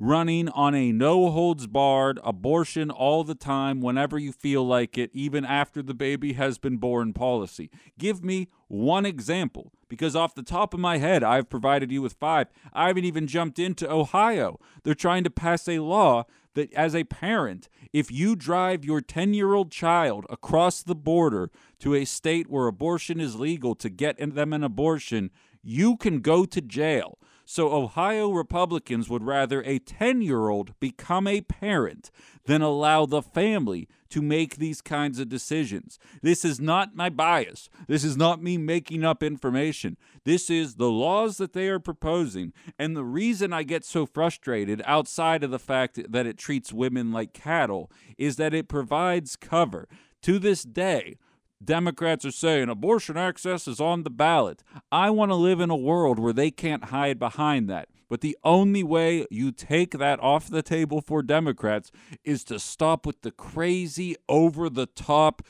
running on a no holds barred abortion all the time whenever you feel like it, even after the baby has been born policy. Give me one example because off the top of my head, I've provided you with five. I haven't even jumped into Ohio. They're trying to pass a law that, as a parent, if you drive your 10 year old child across the border to a state where abortion is legal to get them an abortion, you can go to jail. So, Ohio Republicans would rather a 10 year old become a parent than allow the family to make these kinds of decisions. This is not my bias. This is not me making up information. This is the laws that they are proposing. And the reason I get so frustrated, outside of the fact that it treats women like cattle, is that it provides cover. To this day, Democrats are saying abortion access is on the ballot. I want to live in a world where they can't hide behind that. But the only way you take that off the table for Democrats is to stop with the crazy, over the top,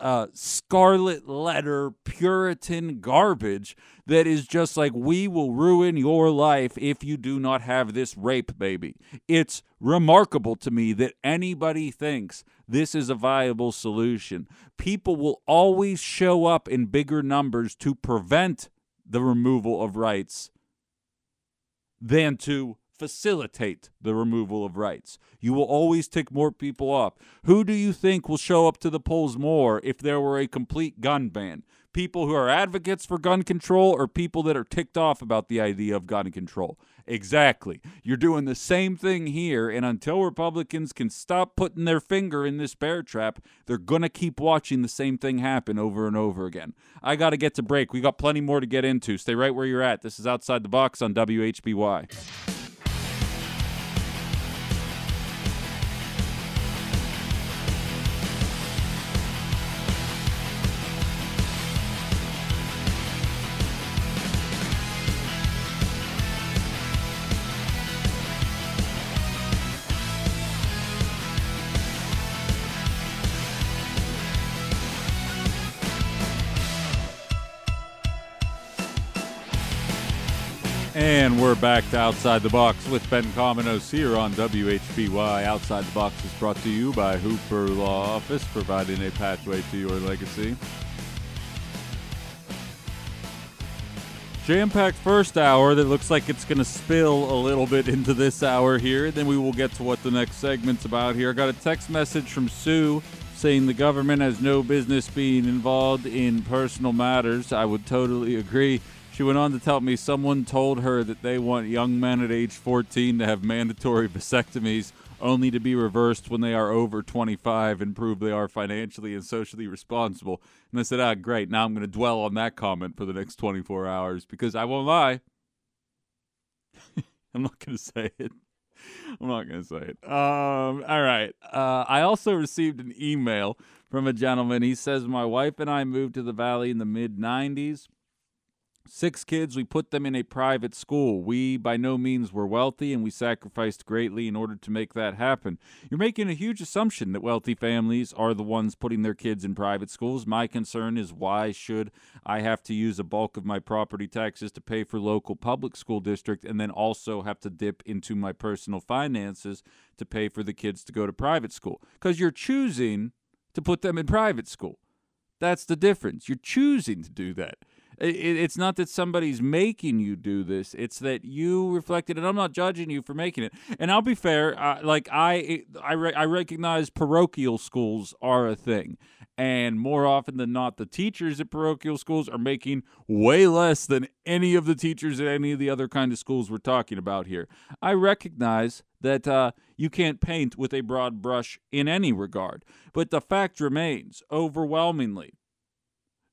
uh, scarlet letter Puritan garbage that is just like, we will ruin your life if you do not have this rape baby. It's remarkable to me that anybody thinks this is a viable solution. People will always show up in bigger numbers to prevent the removal of rights than to facilitate the removal of rights. You will always tick more people off. Who do you think will show up to the polls more if there were a complete gun ban? People who are advocates for gun control or people that are ticked off about the idea of gun control? Exactly. You're doing the same thing here, and until Republicans can stop putting their finger in this bear trap, they're going to keep watching the same thing happen over and over again. I got to get to break. We got plenty more to get into. Stay right where you're at. This is Outside the Box on WHBY. And we're back to Outside the Box with Ben Cominos here on WHBY. Outside the Box is brought to you by Hooper Law Office, providing a pathway to your legacy. Jam packed first hour that looks like it's going to spill a little bit into this hour here. Then we will get to what the next segment's about here. I got a text message from Sue saying the government has no business being involved in personal matters. I would totally agree. She went on to tell me someone told her that they want young men at age 14 to have mandatory vasectomies only to be reversed when they are over 25 and prove they are financially and socially responsible. And I said, ah, great. Now I'm going to dwell on that comment for the next 24 hours because I won't lie. I'm not going to say it. I'm not going to say it. Um, all right. Uh, I also received an email from a gentleman. He says, My wife and I moved to the Valley in the mid 90s. Six kids, we put them in a private school. We, by no means, were wealthy, and we sacrificed greatly in order to make that happen. You're making a huge assumption that wealthy families are the ones putting their kids in private schools. My concern is why should I have to use a bulk of my property taxes to pay for local public school district and then also have to dip into my personal finances to pay for the kids to go to private school? Because you're choosing to put them in private school. That's the difference. You're choosing to do that. It's not that somebody's making you do this; it's that you reflected. And I'm not judging you for making it. And I'll be fair. Uh, like I, I, re- I recognize parochial schools are a thing, and more often than not, the teachers at parochial schools are making way less than any of the teachers at any of the other kind of schools we're talking about here. I recognize that uh, you can't paint with a broad brush in any regard, but the fact remains overwhelmingly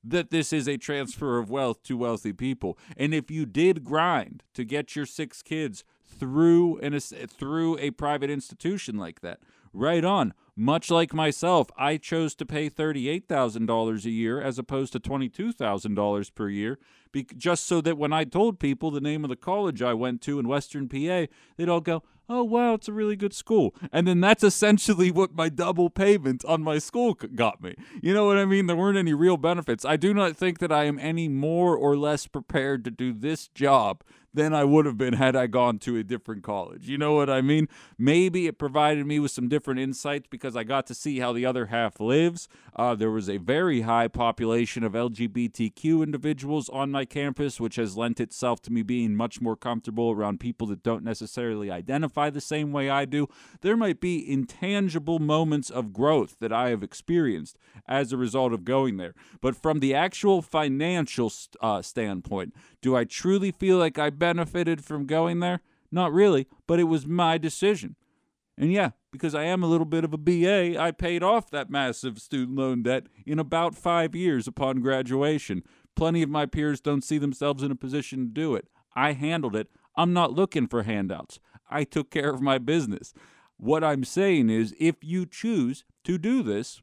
that this is a transfer of wealth to wealthy people. And if you did grind to get your six kids through an through a private institution like that, right on. Much like myself, I chose to pay $38,000 a year as opposed to $22,000 per year, be- just so that when I told people the name of the college I went to in Western PA, they'd all go, oh wow it's a really good school and then that's essentially what my double payment on my school got me you know what i mean there weren't any real benefits i do not think that i am any more or less prepared to do this job than I would have been had I gone to a different college. You know what I mean? Maybe it provided me with some different insights because I got to see how the other half lives. Uh, there was a very high population of LGBTQ individuals on my campus, which has lent itself to me being much more comfortable around people that don't necessarily identify the same way I do. There might be intangible moments of growth that I have experienced as a result of going there. But from the actual financial uh, standpoint, do I truly feel like I benefited from going there? Not really, but it was my decision. And yeah, because I am a little bit of a BA, I paid off that massive student loan debt in about five years upon graduation. Plenty of my peers don't see themselves in a position to do it. I handled it. I'm not looking for handouts. I took care of my business. What I'm saying is, if you choose to do this,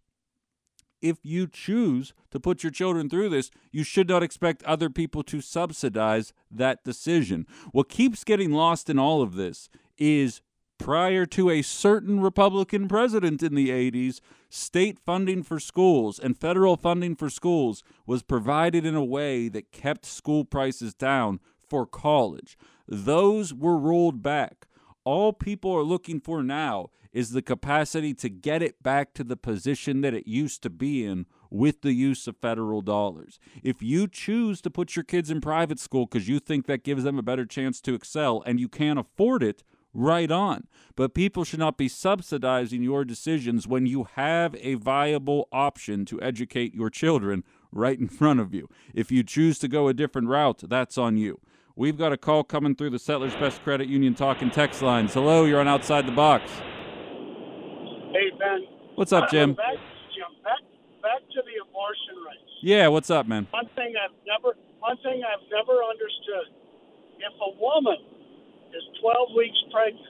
if you choose to put your children through this, you should not expect other people to subsidize that decision. What keeps getting lost in all of this is prior to a certain Republican president in the 80s, state funding for schools and federal funding for schools was provided in a way that kept school prices down for college. Those were rolled back. All people are looking for now is the capacity to get it back to the position that it used to be in with the use of federal dollars. If you choose to put your kids in private school because you think that gives them a better chance to excel and you can't afford it, right on. But people should not be subsidizing your decisions when you have a viable option to educate your children right in front of you. If you choose to go a different route, that's on you. We've got a call coming through the Settlers Best Credit Union talking text lines. Hello, you're on Outside the Box. Hey, Ben. What's up, Jim? Back, Jim, back, back to the abortion rights. Yeah, what's up, man? One thing I've never, one thing I've never understood: if a woman is 12 weeks pregnant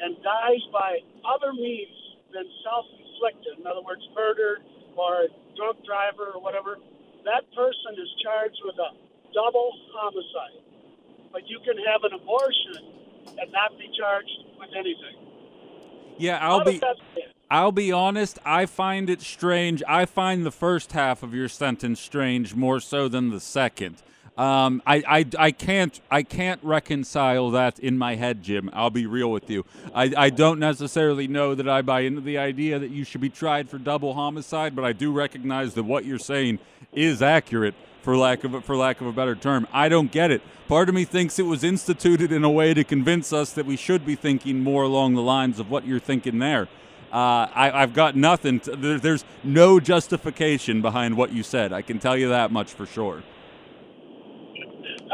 and dies by other means than self-inflicted, in other words, murder or a drunk driver or whatever, that person is charged with a double homicide. But you can have an abortion and not be charged with anything. Yeah, I'll be. I'll be honest. I find it strange. I find the first half of your sentence strange more so than the second. Um, I, I, I can't I can't reconcile that in my head, Jim. I'll be real with you. I, I don't necessarily know that I buy into the idea that you should be tried for double homicide, but I do recognize that what you're saying is accurate for lack of a, for lack of a better term. I don't get it. Part of me thinks it was instituted in a way to convince us that we should be thinking more along the lines of what you're thinking there. Uh, I, have got nothing. To, there, there's no justification behind what you said. I can tell you that much for sure.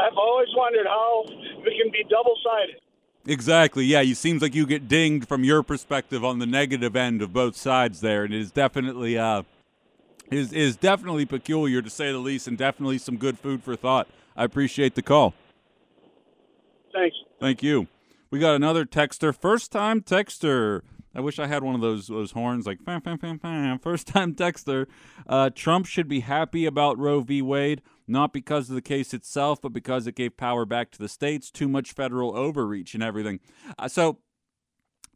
I've always wondered how we can be double sided. Exactly. Yeah, you seems like you get dinged from your perspective on the negative end of both sides there, and it is definitely uh, is is definitely peculiar to say the least, and definitely some good food for thought. I appreciate the call. Thanks. Thank you. We got another texter, first time texter. I wish I had one of those those horns like fam fam fam fam. First time texter. Uh, Trump should be happy about Roe v. Wade, not because of the case itself, but because it gave power back to the states. Too much federal overreach and everything. Uh, so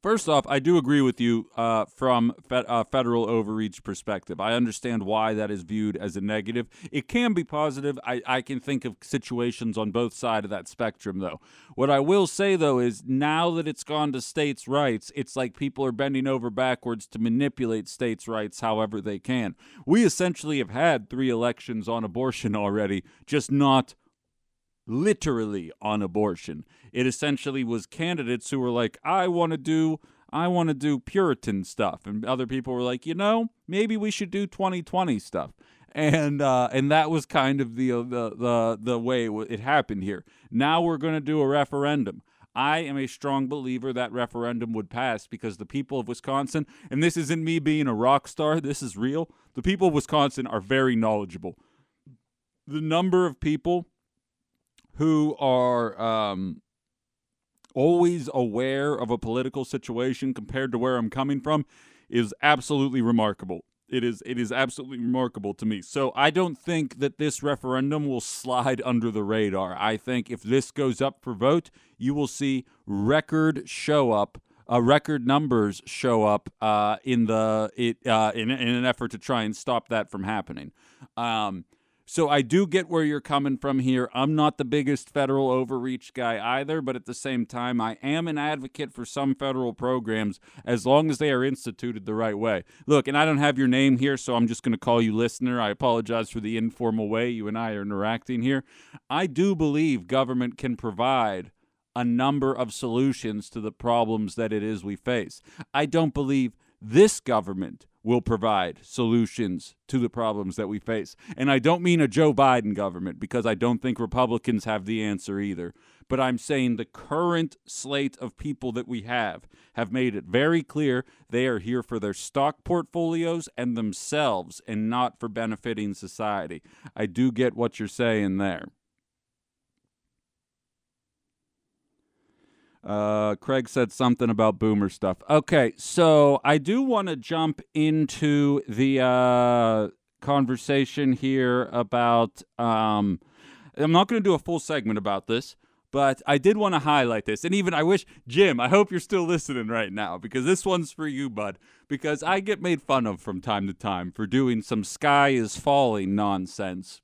First off, I do agree with you uh, from fe- uh, federal overreach perspective. I understand why that is viewed as a negative. It can be positive. I, I can think of situations on both sides of that spectrum, though. What I will say, though, is now that it's gone to states' rights, it's like people are bending over backwards to manipulate states' rights however they can. We essentially have had three elections on abortion already, just not literally on abortion. It essentially was candidates who were like, I want to do. I want to do Puritan stuff, and other people were like, you know, maybe we should do 2020 stuff, and uh, and that was kind of the uh, the the the way it happened here. Now we're going to do a referendum. I am a strong believer that referendum would pass because the people of Wisconsin, and this isn't me being a rock star, this is real. The people of Wisconsin are very knowledgeable. The number of people who are um, always aware of a political situation compared to where I'm coming from is absolutely remarkable. It is it is absolutely remarkable to me. So I don't think that this referendum will slide under the radar. I think if this goes up for vote, you will see record show up uh, record numbers show up uh, in the it uh, in, in an effort to try and stop that from happening. Um, so I do get where you're coming from here. I'm not the biggest federal overreach guy either, but at the same time, I am an advocate for some federal programs as long as they are instituted the right way. Look, and I don't have your name here, so I'm just going to call you listener. I apologize for the informal way you and I are interacting here. I do believe government can provide a number of solutions to the problems that it is we face. I don't believe this government will provide solutions to the problems that we face. And I don't mean a Joe Biden government because I don't think Republicans have the answer either. But I'm saying the current slate of people that we have have made it very clear they are here for their stock portfolios and themselves and not for benefiting society. I do get what you're saying there. Uh, Craig said something about boomer stuff. Okay, so I do want to jump into the uh, conversation here about. Um, I'm not going to do a full segment about this, but I did want to highlight this. And even I wish, Jim, I hope you're still listening right now because this one's for you, bud. Because I get made fun of from time to time for doing some sky is falling nonsense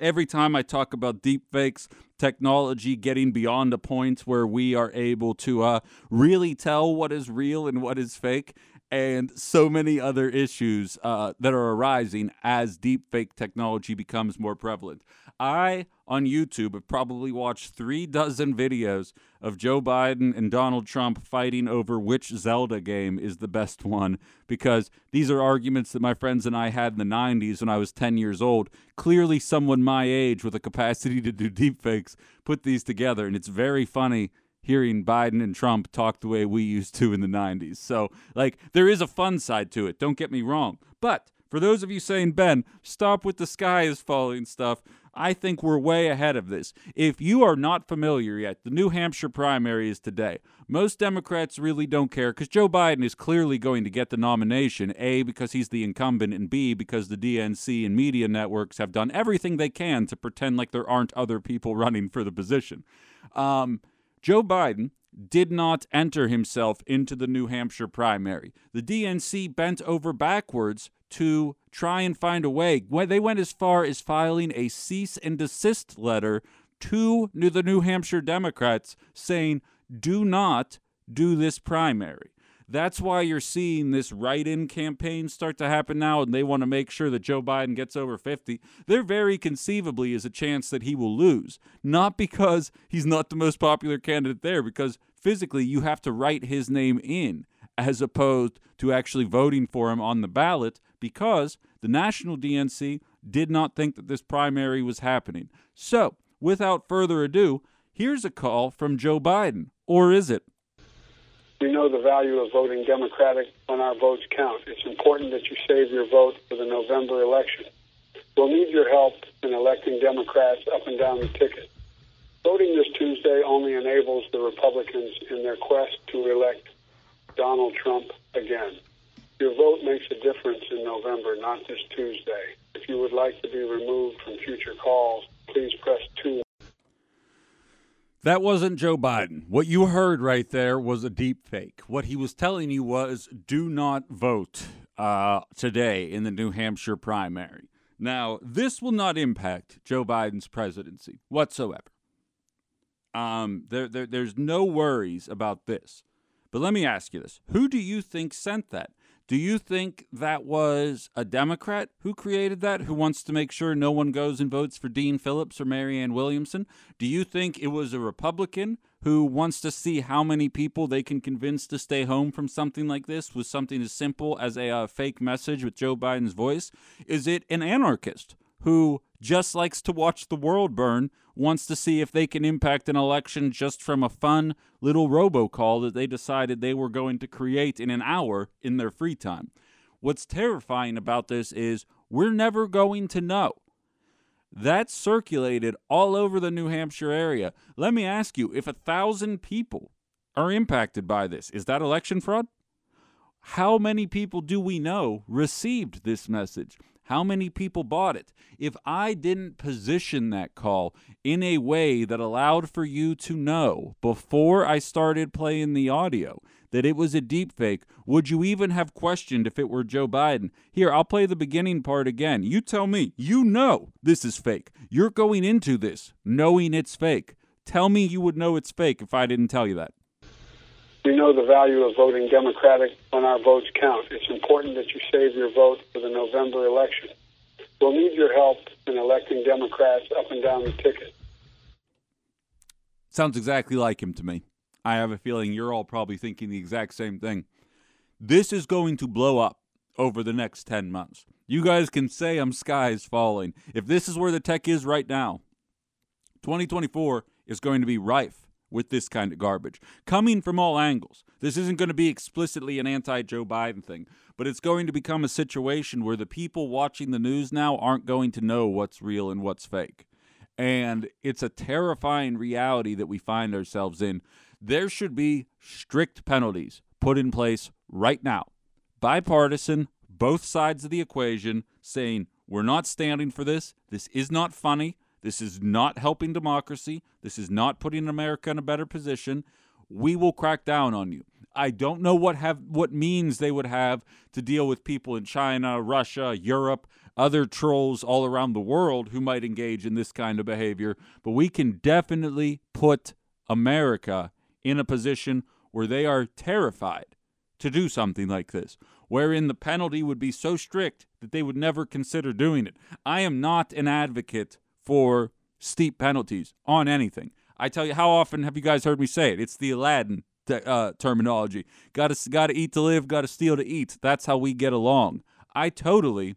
every time I talk about deepfakes, technology getting beyond a point where we are able to uh, really tell what is real and what is fake, and so many other issues uh, that are arising as deepfake technology becomes more prevalent. I, on YouTube, have probably watched three dozen videos of Joe Biden and Donald Trump fighting over which Zelda game is the best one because these are arguments that my friends and I had in the 90s when I was 10 years old. Clearly, someone my age with a capacity to do deepfakes put these together, and it's very funny hearing Biden and Trump talk the way we used to in the 90s. So, like, there is a fun side to it, don't get me wrong. But for those of you saying, Ben, stop with the sky is falling stuff, I think we're way ahead of this. If you are not familiar yet, the New Hampshire primary is today. Most Democrats really don't care because Joe Biden is clearly going to get the nomination, A, because he's the incumbent, and B, because the DNC and media networks have done everything they can to pretend like there aren't other people running for the position. Um, Joe Biden did not enter himself into the New Hampshire primary. The DNC bent over backwards to try and find a way. They went as far as filing a cease and desist letter to the New Hampshire Democrats saying, do not do this primary. That's why you're seeing this write in campaign start to happen now, and they want to make sure that Joe Biden gets over 50. There very conceivably is a chance that he will lose, not because he's not the most popular candidate there, because physically you have to write his name in as opposed to actually voting for him on the ballot because the national DNC did not think that this primary was happening. So, without further ado, here's a call from Joe Biden. Or is it? We know the value of voting Democratic when our votes count. It's important that you save your vote for the November election. We'll need your help in electing Democrats up and down the ticket. Voting this Tuesday only enables the Republicans in their quest to elect Donald Trump again. Your vote makes a difference in November, not this Tuesday. If you would like to be removed from future calls, please press 2. That wasn't Joe Biden. What you heard right there was a deep fake. What he was telling you was do not vote uh, today in the New Hampshire primary. Now, this will not impact Joe Biden's presidency whatsoever. Um, there, there, there's no worries about this. But let me ask you this who do you think sent that? Do you think that was a Democrat who created that, who wants to make sure no one goes and votes for Dean Phillips or Marianne Williamson? Do you think it was a Republican who wants to see how many people they can convince to stay home from something like this with something as simple as a uh, fake message with Joe Biden's voice? Is it an anarchist who just likes to watch the world burn, wants to see if they can impact an election just from a fun little robocall that they decided they were going to create in an hour in their free time. What's terrifying about this is we're never going to know. That circulated all over the New Hampshire area. Let me ask you if a thousand people are impacted by this, is that election fraud? How many people do we know received this message? How many people bought it? If I didn't position that call in a way that allowed for you to know before I started playing the audio that it was a deep fake, would you even have questioned if it were Joe Biden? Here, I'll play the beginning part again. You tell me, you know this is fake. You're going into this knowing it's fake. Tell me you would know it's fake if I didn't tell you that. We know the value of voting Democratic when our votes count. It's important that you save your vote for the November election. We'll need your help in electing Democrats up and down the ticket. Sounds exactly like him to me. I have a feeling you're all probably thinking the exact same thing. This is going to blow up over the next 10 months. You guys can say I'm skies falling. If this is where the tech is right now, 2024 is going to be rife with this kind of garbage coming from all angles. This isn't going to be explicitly an anti Joe Biden thing, but it's going to become a situation where the people watching the news now aren't going to know what's real and what's fake. And it's a terrifying reality that we find ourselves in. There should be strict penalties put in place right now, bipartisan, both sides of the equation, saying, we're not standing for this. This is not funny. This is not helping democracy. This is not putting America in a better position. We will crack down on you. I don't know what have what means they would have to deal with people in China, Russia, Europe, other trolls all around the world who might engage in this kind of behavior, but we can definitely put America in a position where they are terrified to do something like this, wherein the penalty would be so strict that they would never consider doing it. I am not an advocate for steep penalties on anything. I tell you, how often have you guys heard me say it? It's the Aladdin te- uh, terminology. Got to got to eat to live. Got to steal to eat. That's how we get along. I totally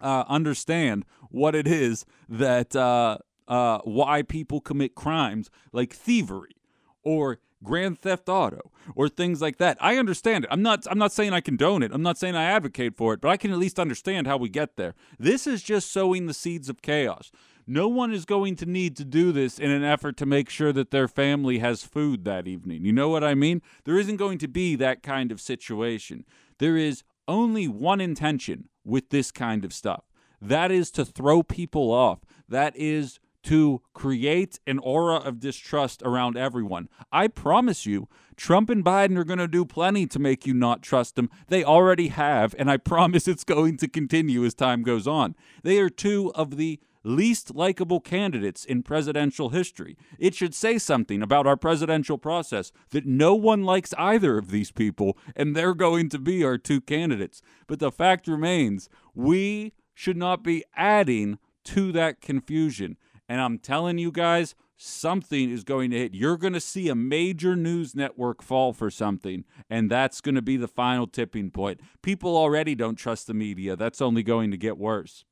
uh, understand what it is that uh, uh why people commit crimes like thievery or grand theft auto or things like that. I understand it. I'm not I'm not saying I condone it. I'm not saying I advocate for it, but I can at least understand how we get there. This is just sowing the seeds of chaos. No one is going to need to do this in an effort to make sure that their family has food that evening. You know what I mean? There isn't going to be that kind of situation. There is only one intention with this kind of stuff. That is to throw people off. That is to create an aura of distrust around everyone. I promise you, Trump and Biden are going to do plenty to make you not trust them. They already have, and I promise it's going to continue as time goes on. They are two of the least likable candidates in presidential history. It should say something about our presidential process that no one likes either of these people, and they're going to be our two candidates. But the fact remains, we should not be adding to that confusion. And I'm telling you guys, something is going to hit. You're going to see a major news network fall for something, and that's going to be the final tipping point. People already don't trust the media. That's only going to get worse.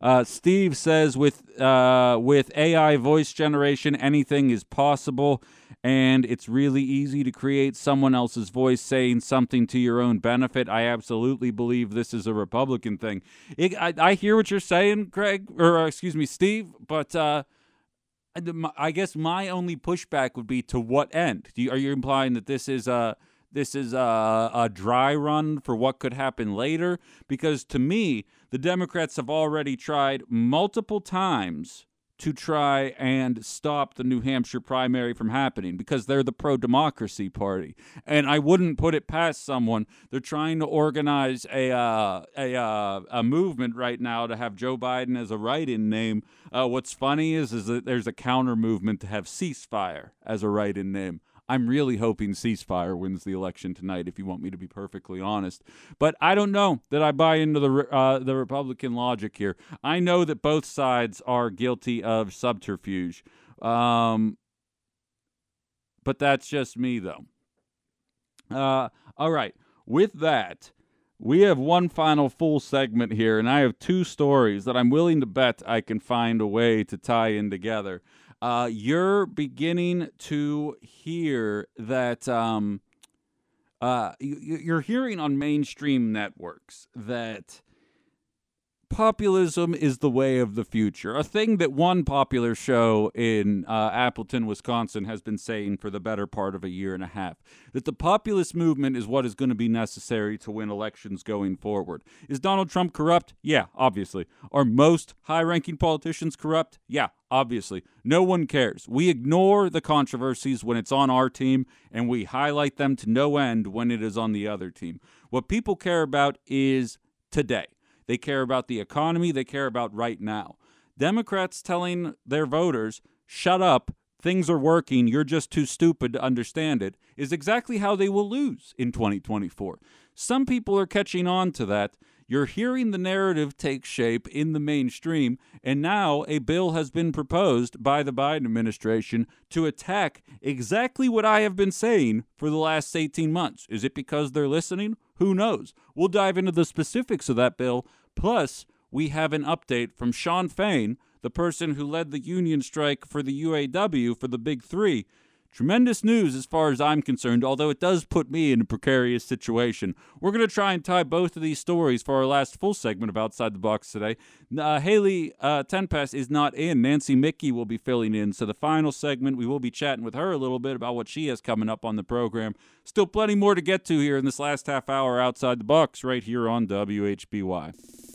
Uh, Steve says with uh, with AI voice generation, anything is possible, and it's really easy to create someone else's voice saying something to your own benefit. I absolutely believe this is a Republican thing. It, I, I, hear what you're saying, Craig, or uh, excuse me, Steve, but uh, I guess my only pushback would be to what end? You, are you implying that this is a this is a, a dry run for what could happen later? Because to me, the Democrats have already tried multiple times to try and stop the New Hampshire primary from happening because they're the pro democracy party. And I wouldn't put it past someone. They're trying to organize a, uh, a, uh, a movement right now to have Joe Biden as a write in name. Uh, what's funny is, is that there's a counter movement to have ceasefire as a write in name. I'm really hoping ceasefire wins the election tonight, if you want me to be perfectly honest. But I don't know that I buy into the uh, the Republican logic here. I know that both sides are guilty of subterfuge, um, but that's just me, though. Uh, all right, with that. We have one final full segment here, and I have two stories that I'm willing to bet I can find a way to tie in together uh, you're beginning to hear that um, uh, you're hearing on mainstream networks that populism is the way of the future. A thing that one popular show in uh, Appleton, Wisconsin has been saying for the better part of a year and a half. That the populist movement is what is going to be necessary to win elections going forward. Is Donald Trump corrupt? Yeah, obviously. Are most high ranking politicians corrupt? Yeah, obviously. No one cares. We ignore the controversies when it's on our team, and we highlight them to no end when it is on the other team. What people care about is today. They care about the economy. They care about right now. Democrats telling their voters, shut up, things are working, you're just too stupid to understand it, is exactly how they will lose in 2024. Some people are catching on to that. You're hearing the narrative take shape in the mainstream, and now a bill has been proposed by the Biden administration to attack exactly what I have been saying for the last 18 months. Is it because they're listening? Who knows? We'll dive into the specifics of that bill Plus, we have an update from Shawn Fain, the person who led the union strike for the UAW for the Big Three. Tremendous news as far as I'm concerned, although it does put me in a precarious situation. We're going to try and tie both of these stories for our last full segment of Outside the Box today. Uh, Haley uh, Tenpes is not in. Nancy Mickey will be filling in. So, the final segment, we will be chatting with her a little bit about what she has coming up on the program. Still plenty more to get to here in this last half hour outside the box right here on WHBY.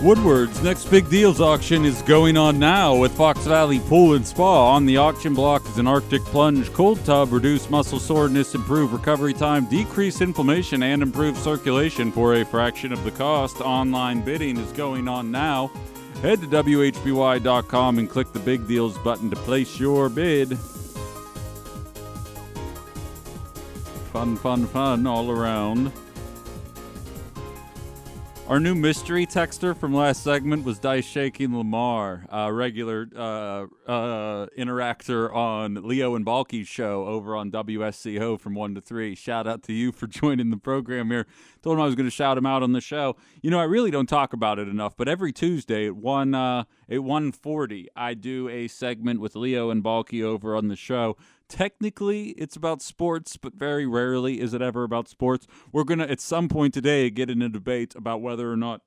Woodward's next big deals auction is going on now with Fox Valley Pool and Spa. On the auction block is an Arctic plunge, cold tub, reduce muscle soreness, improve recovery time, decrease inflammation, and improve circulation for a fraction of the cost. Online bidding is going on now. Head to WHBY.com and click the big deals button to place your bid. Fun, fun, fun all around. Our new mystery texter from last segment was Dice Shaking Lamar, a regular uh, uh, interactor on Leo and Balky's show over on WSCO from 1 to 3. Shout out to you for joining the program here. Told him I was going to shout him out on the show. You know, I really don't talk about it enough, but every Tuesday at 1 uh, at 140, I do a segment with Leo and Balky over on the show technically it's about sports, but very rarely is it ever about sports. We're going to, at some point today, get in a debate about whether or not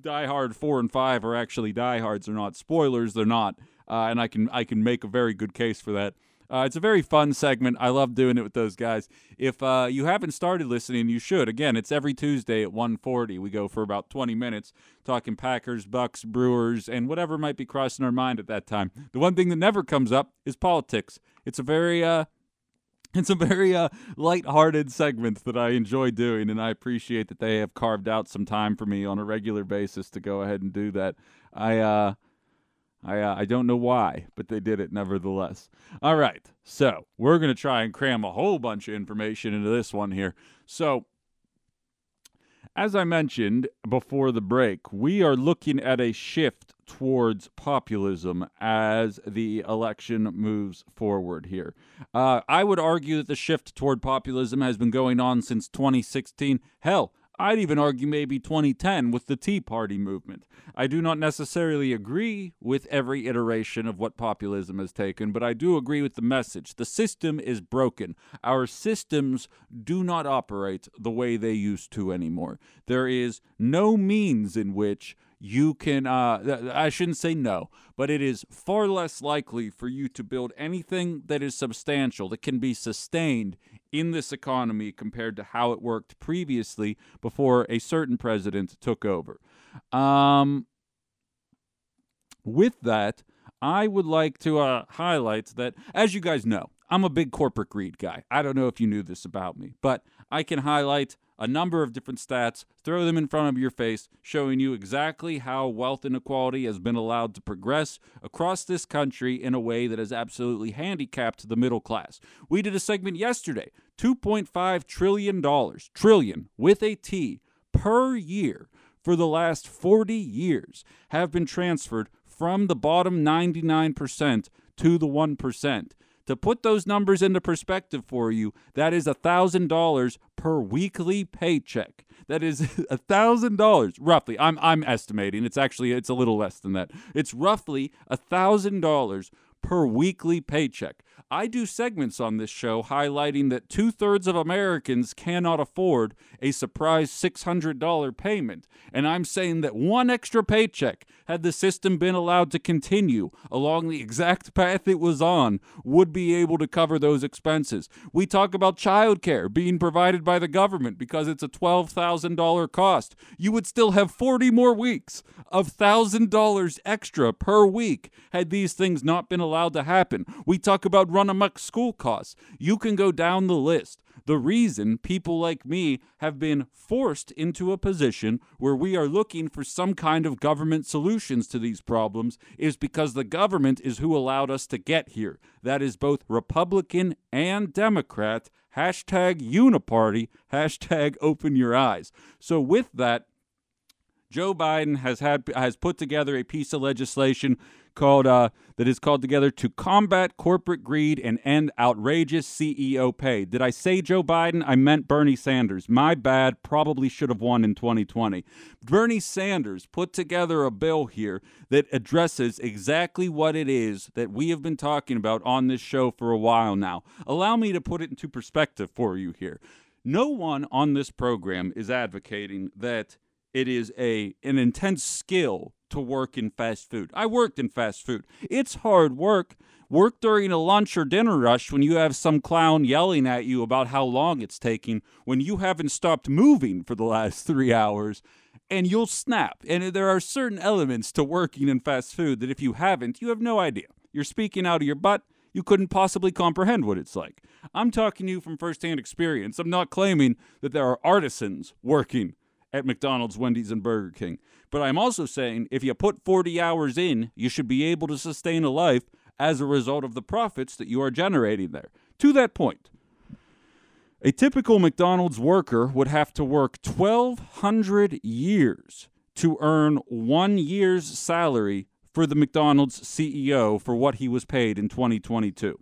Die Hard four and five are actually diehards. They're not spoilers. They're not, uh, and I can I can make a very good case for that. Uh, it's a very fun segment. I love doing it with those guys. If uh, you haven't started listening, you should. Again, it's every Tuesday at 1:40. We go for about 20 minutes talking Packers, Bucks, Brewers, and whatever might be crossing our mind at that time. The one thing that never comes up is politics. It's a very uh, it's a very uh, light-hearted segment that I enjoy doing, and I appreciate that they have carved out some time for me on a regular basis to go ahead and do that. I uh, I uh, I don't know why, but they did it nevertheless. All right, so we're gonna try and cram a whole bunch of information into this one here. So, as I mentioned before the break, we are looking at a shift towards populism as the election moves forward here. Uh, I would argue that the shift toward populism has been going on since 2016. Hell, I'd even argue maybe 2010 with the Tea Party movement. I do not necessarily agree with every iteration of what populism has taken, but I do agree with the message. The system is broken. Our systems do not operate the way they used to anymore. There is no means in which you can uh, i shouldn't say no but it is far less likely for you to build anything that is substantial that can be sustained in this economy compared to how it worked previously before a certain president took over. Um, with that i would like to uh, highlight that as you guys know i'm a big corporate greed guy. I don't know if you knew this about me but i can highlight a number of different stats, throw them in front of your face, showing you exactly how wealth inequality has been allowed to progress across this country in a way that has absolutely handicapped the middle class. We did a segment yesterday $2.5 trillion, trillion with a T, per year for the last 40 years have been transferred from the bottom 99% to the 1%. To put those numbers into perspective for you, that is $1,000 per weekly paycheck. That is $1,000 roughly. I'm I'm estimating. It's actually it's a little less than that. It's roughly $1,000 per weekly paycheck. I do segments on this show highlighting that two thirds of Americans cannot afford a surprise $600 payment. And I'm saying that one extra paycheck, had the system been allowed to continue along the exact path it was on, would be able to cover those expenses. We talk about childcare being provided by the government because it's a $12,000 cost. You would still have 40 more weeks of $1,000 extra per week had these things not been allowed to happen. We talk about run amok school costs. You can go down the list. The reason people like me have been forced into a position where we are looking for some kind of government solutions to these problems is because the government is who allowed us to get here. That is both Republican and Democrat. Hashtag uniparty, hashtag open your eyes. So, with that, Joe Biden has had has put together a piece of legislation called uh, that is called together to combat corporate greed and end outrageous CEO pay. Did I say Joe Biden? I meant Bernie Sanders. My bad. Probably should have won in 2020. Bernie Sanders put together a bill here that addresses exactly what it is that we have been talking about on this show for a while now. Allow me to put it into perspective for you here. No one on this program is advocating that it is a an intense skill to work in fast food. I worked in fast food. It's hard work. Work during a lunch or dinner rush when you have some clown yelling at you about how long it's taking when you haven't stopped moving for the last 3 hours and you'll snap. And there are certain elements to working in fast food that if you haven't, you have no idea. You're speaking out of your butt you couldn't possibly comprehend what it's like. I'm talking to you from firsthand experience. I'm not claiming that there are artisans working at McDonald's, Wendy's, and Burger King. But I'm also saying if you put 40 hours in, you should be able to sustain a life as a result of the profits that you are generating there. To that point, a typical McDonald's worker would have to work 1,200 years to earn one year's salary for the McDonald's CEO for what he was paid in 2022.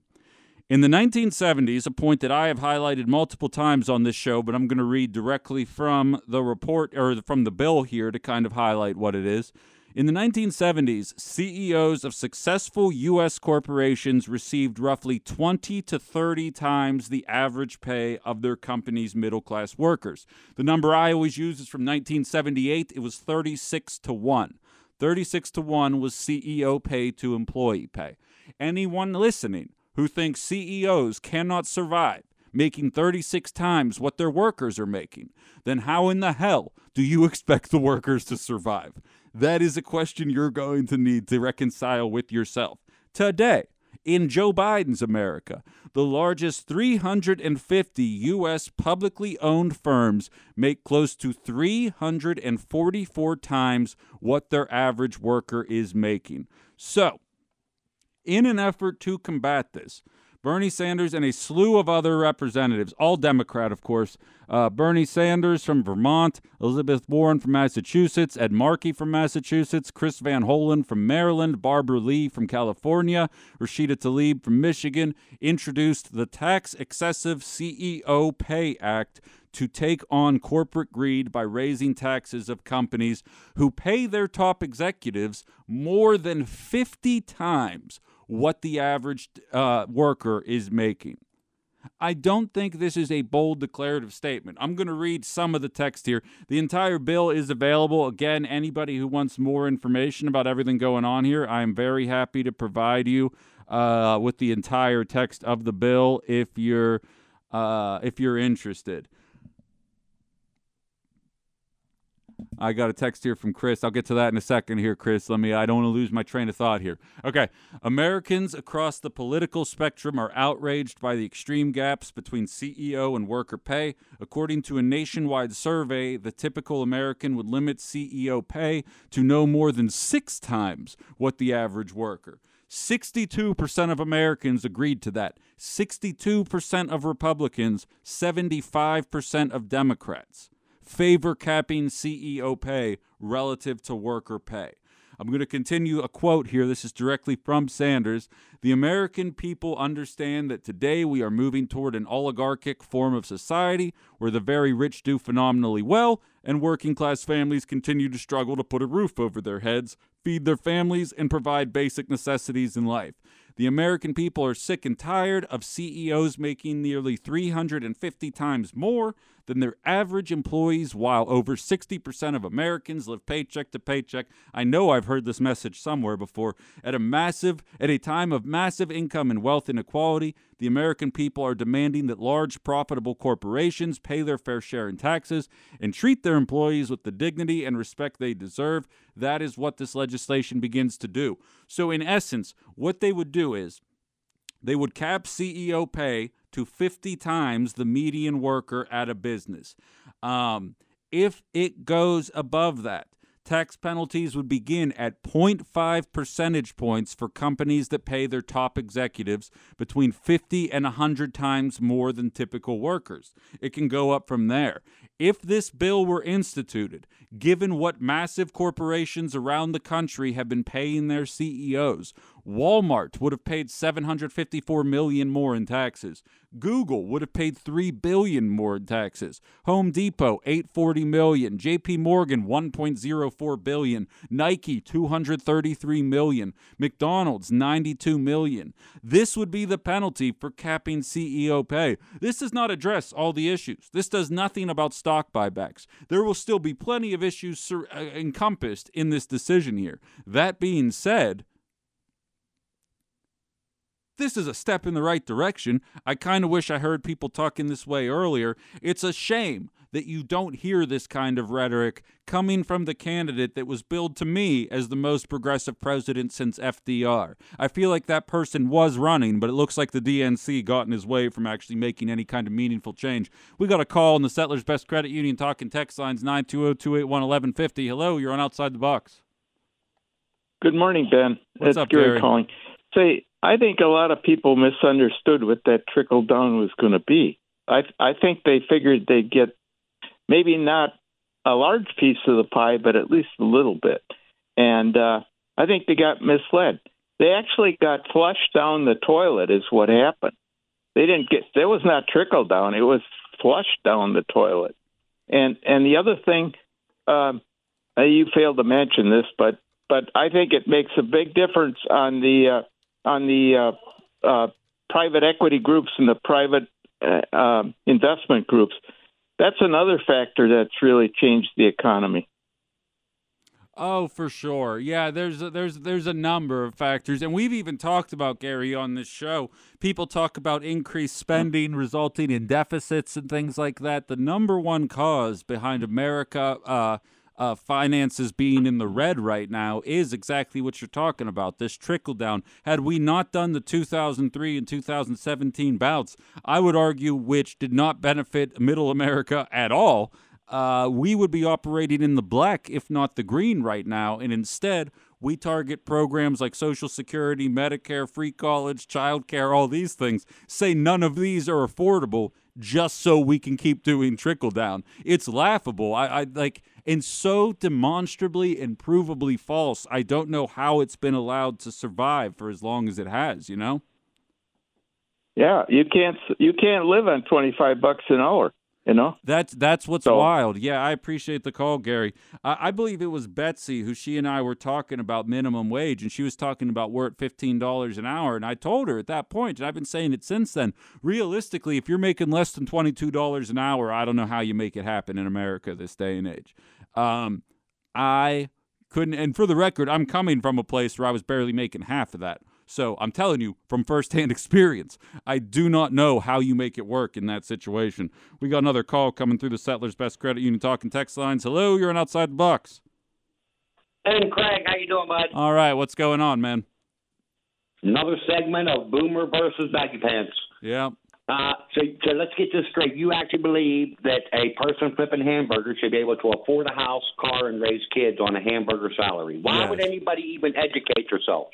In the 1970s, a point that I have highlighted multiple times on this show, but I'm going to read directly from the report or from the bill here to kind of highlight what it is. In the 1970s, CEOs of successful U.S. corporations received roughly 20 to 30 times the average pay of their company's middle class workers. The number I always use is from 1978, it was 36 to 1. 36 to 1 was CEO pay to employee pay. Anyone listening who thinks CEOs cannot survive making 36 times what their workers are making, then how in the hell do you expect the workers to survive? That is a question you're going to need to reconcile with yourself. Today, in Joe Biden's America, the largest 350 U.S. publicly owned firms make close to 344 times what their average worker is making. So, in an effort to combat this, Bernie Sanders and a slew of other representatives, all Democrat, of course. Uh, Bernie Sanders from Vermont, Elizabeth Warren from Massachusetts, Ed Markey from Massachusetts, Chris Van Hollen from Maryland, Barbara Lee from California, Rashida Tlaib from Michigan, introduced the Tax Excessive CEO Pay Act to take on corporate greed by raising taxes of companies who pay their top executives more than 50 times what the average uh, worker is making. I don't think this is a bold declarative statement. I'm going to read some of the text here. The entire bill is available. Again, anybody who wants more information about everything going on here, I am very happy to provide you uh, with the entire text of the bill if you're uh, if you're interested. I got a text here from Chris. I'll get to that in a second here, Chris. Let me, I don't want to lose my train of thought here. Okay. Americans across the political spectrum are outraged by the extreme gaps between CEO and worker pay. According to a nationwide survey, the typical American would limit CEO pay to no more than six times what the average worker. 62% of Americans agreed to that. 62% of Republicans, 75% of Democrats favor capping CEO pay relative to worker pay. I'm going to continue a quote here. This is directly from Sanders. The American people understand that today we are moving toward an oligarchic form of society where the very rich do phenomenally well and working class families continue to struggle to put a roof over their heads, feed their families, and provide basic necessities in life. The American people are sick and tired of CEOs making nearly 350 times more than their average employees, while over 60% of Americans live paycheck to paycheck. I know I've heard this message somewhere before. At a massive, at a time of massive income and wealth inequality, the American people are demanding that large, profitable corporations pay their fair share in taxes and treat their employees with the dignity and respect they deserve. That is what this legislation begins to do. So, in essence, what they would do is they would cap CEO pay to 50 times the median worker at a business. Um, if it goes above that, tax penalties would begin at 0.5 percentage points for companies that pay their top executives between 50 and 100 times more than typical workers. It can go up from there. If this bill were instituted, given what massive corporations around the country have been paying their CEOs, Walmart would have paid 754 million more in taxes. Google would have paid 3 billion more in taxes. Home Depot 840 million, JP Morgan 1.04 billion, Nike 233 million, McDonald's 92 million. This would be the penalty for capping CEO pay. This does not address all the issues. This does nothing about stock buybacks. There will still be plenty of issues uh, encompassed in this decision here. That being said, this is a step in the right direction. I kind of wish I heard people talking this way earlier. It's a shame that you don't hear this kind of rhetoric coming from the candidate that was billed to me as the most progressive president since FDR. I feel like that person was running, but it looks like the DNC got in his way from actually making any kind of meaningful change. We got a call on the Settlers Best Credit Union talking text lines 920 281 1150. Hello, you're on Outside the Box. Good morning, Ben. What's it's up, Gary Gary? calling. Say, I think a lot of people misunderstood what that trickle down was going to be. I I think they figured they'd get maybe not a large piece of the pie, but at least a little bit. And uh, I think they got misled. They actually got flushed down the toilet, is what happened. They didn't get there was not trickle down; it was flushed down the toilet. And and the other thing, um, uh, you failed to mention this, but but I think it makes a big difference on the uh, on the uh, uh, private equity groups and the private uh, um, investment groups. That's another factor that's really changed the economy. Oh, for sure. Yeah, there's a, there's there's a number of factors, and we've even talked about Gary on this show. People talk about increased spending resulting in deficits and things like that. The number one cause behind America uh, finances being in the red right now is exactly what you're talking about. This trickle down. Had we not done the 2003 and 2017 bouts, I would argue which did not benefit Middle America at all uh, we would be operating in the black, if not the green, right now. And instead, we target programs like Social Security, Medicare, free college, child care, all these things. Say none of these are affordable just so we can keep doing trickle down. It's laughable. I, I like and so demonstrably and provably false. I don't know how it's been allowed to survive for as long as it has. You know. Yeah, you can't you can't live on twenty five bucks an hour. You know, that's that's what's so, wild. Yeah, I appreciate the call, Gary. I, I, believe it was Betsy who she and I were talking about minimum wage, and she was talking about we're at fifteen dollars an hour, and I told her at that point, and I've been saying it since then. Realistically, if you're making less than twenty two dollars an hour, I don't know how you make it happen in America this day and age. Um, I couldn't, and for the record, I'm coming from a place where I was barely making half of that. So I'm telling you from firsthand experience, I do not know how you make it work in that situation. We got another call coming through the Settlers Best Credit Union talking text lines. Hello, you're on Outside the Box. Hey, Craig, how you doing, bud? All right, what's going on, man? Another segment of Boomer versus Baggy Pants. Yeah. Uh, so, so let's get this straight. You actually believe that a person flipping hamburgers should be able to afford a house, car, and raise kids on a hamburger salary. Why yes. would anybody even educate yourselves?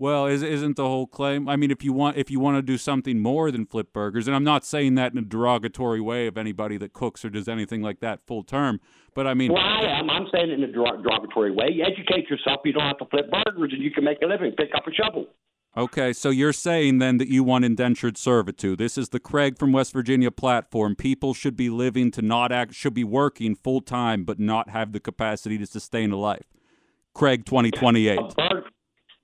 Well, is, isn't the whole claim? I mean, if you want if you want to do something more than flip burgers, and I'm not saying that in a derogatory way of anybody that cooks or does anything like that full term, but I mean, well, I am. I'm saying it in a derogatory way. You educate yourself. You don't have to flip burgers, and you can make a living. Pick up a shovel. Okay, so you're saying then that you want indentured servitude. This is the Craig from West Virginia platform. People should be living to not act, should be working full time, but not have the capacity to sustain a life. Craig 2028.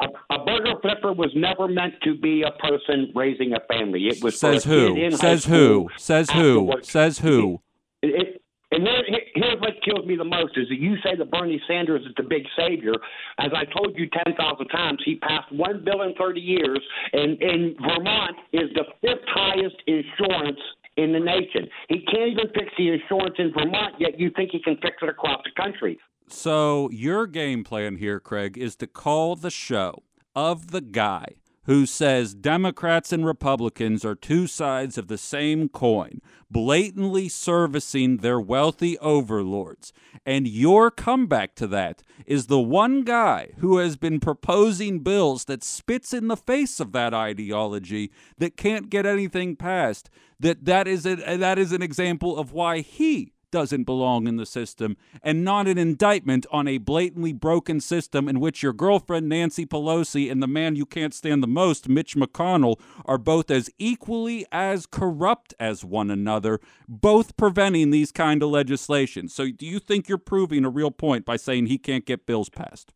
A, a, burger flipper was never meant to be a person raising a family. It was says who says who says who says who. It, and here, here's what kills me the most is that you say that Bernie Sanders is the big savior. As I told you 10,000 times, he passed one bill in 30 years, and, and Vermont is the fifth highest insurance in the nation. He can't even fix the insurance in Vermont, yet you think he can fix it across the country. So, your game plan here, Craig, is to call the show of the guy who says Democrats and Republicans are two sides of the same coin, blatantly servicing their wealthy overlords. And your comeback to that is the one guy who has been proposing bills that spits in the face of that ideology that can't get anything passed. That that is a, that is an example of why he doesn't belong in the system and not an indictment on a blatantly broken system in which your girlfriend Nancy Pelosi and the man you can't stand the most, Mitch McConnell, are both as equally as corrupt as one another, both preventing these kind of legislation. So do you think you're proving a real point by saying he can't get bills passed?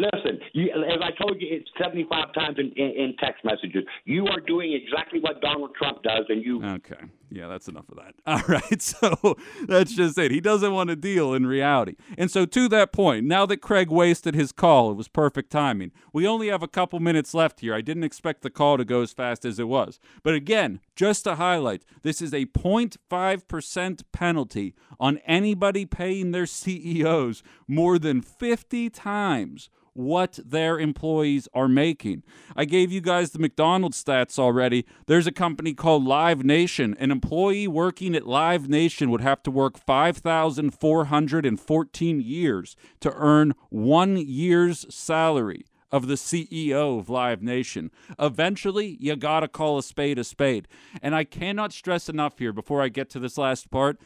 Listen, you, as I told you, it's 75 times in, in, in, text messages. You are doing exactly what Donald Trump does, and you. Okay. Yeah, that's enough of that. All right. So that's just it. He doesn't want to deal in reality. And so, to that point, now that Craig wasted his call, it was perfect timing. We only have a couple minutes left here. I didn't expect the call to go as fast as it was. But again, just to highlight, this is a 0.5% penalty on anybody paying their CEOs more than 50 times what their employees are making. I gave you guys the McDonald's stats already. There's a company called Live Nation. An employee working at Live Nation would have to work 5,414 years to earn one year's salary of the CEO of Live Nation. Eventually, you got to call a spade a spade. And I cannot stress enough here before I get to this last part.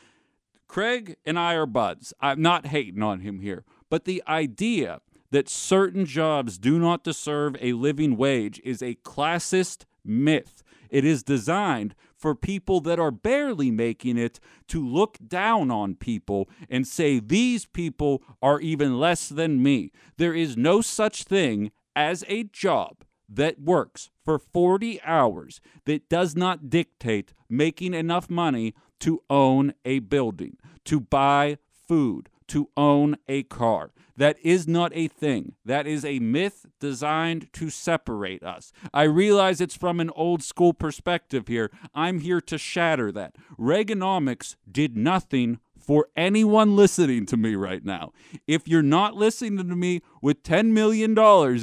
Craig and I are buds. I'm not hating on him here. But the idea that certain jobs do not deserve a living wage is a classist myth. It is designed for people that are barely making it to look down on people and say these people are even less than me. There is no such thing as a job that works for 40 hours that does not dictate making enough money to own a building, to buy food, to own a car. That is not a thing. That is a myth designed to separate us. I realize it's from an old school perspective here. I'm here to shatter that. Reaganomics did nothing for anyone listening to me right now. If you're not listening to me with $10 million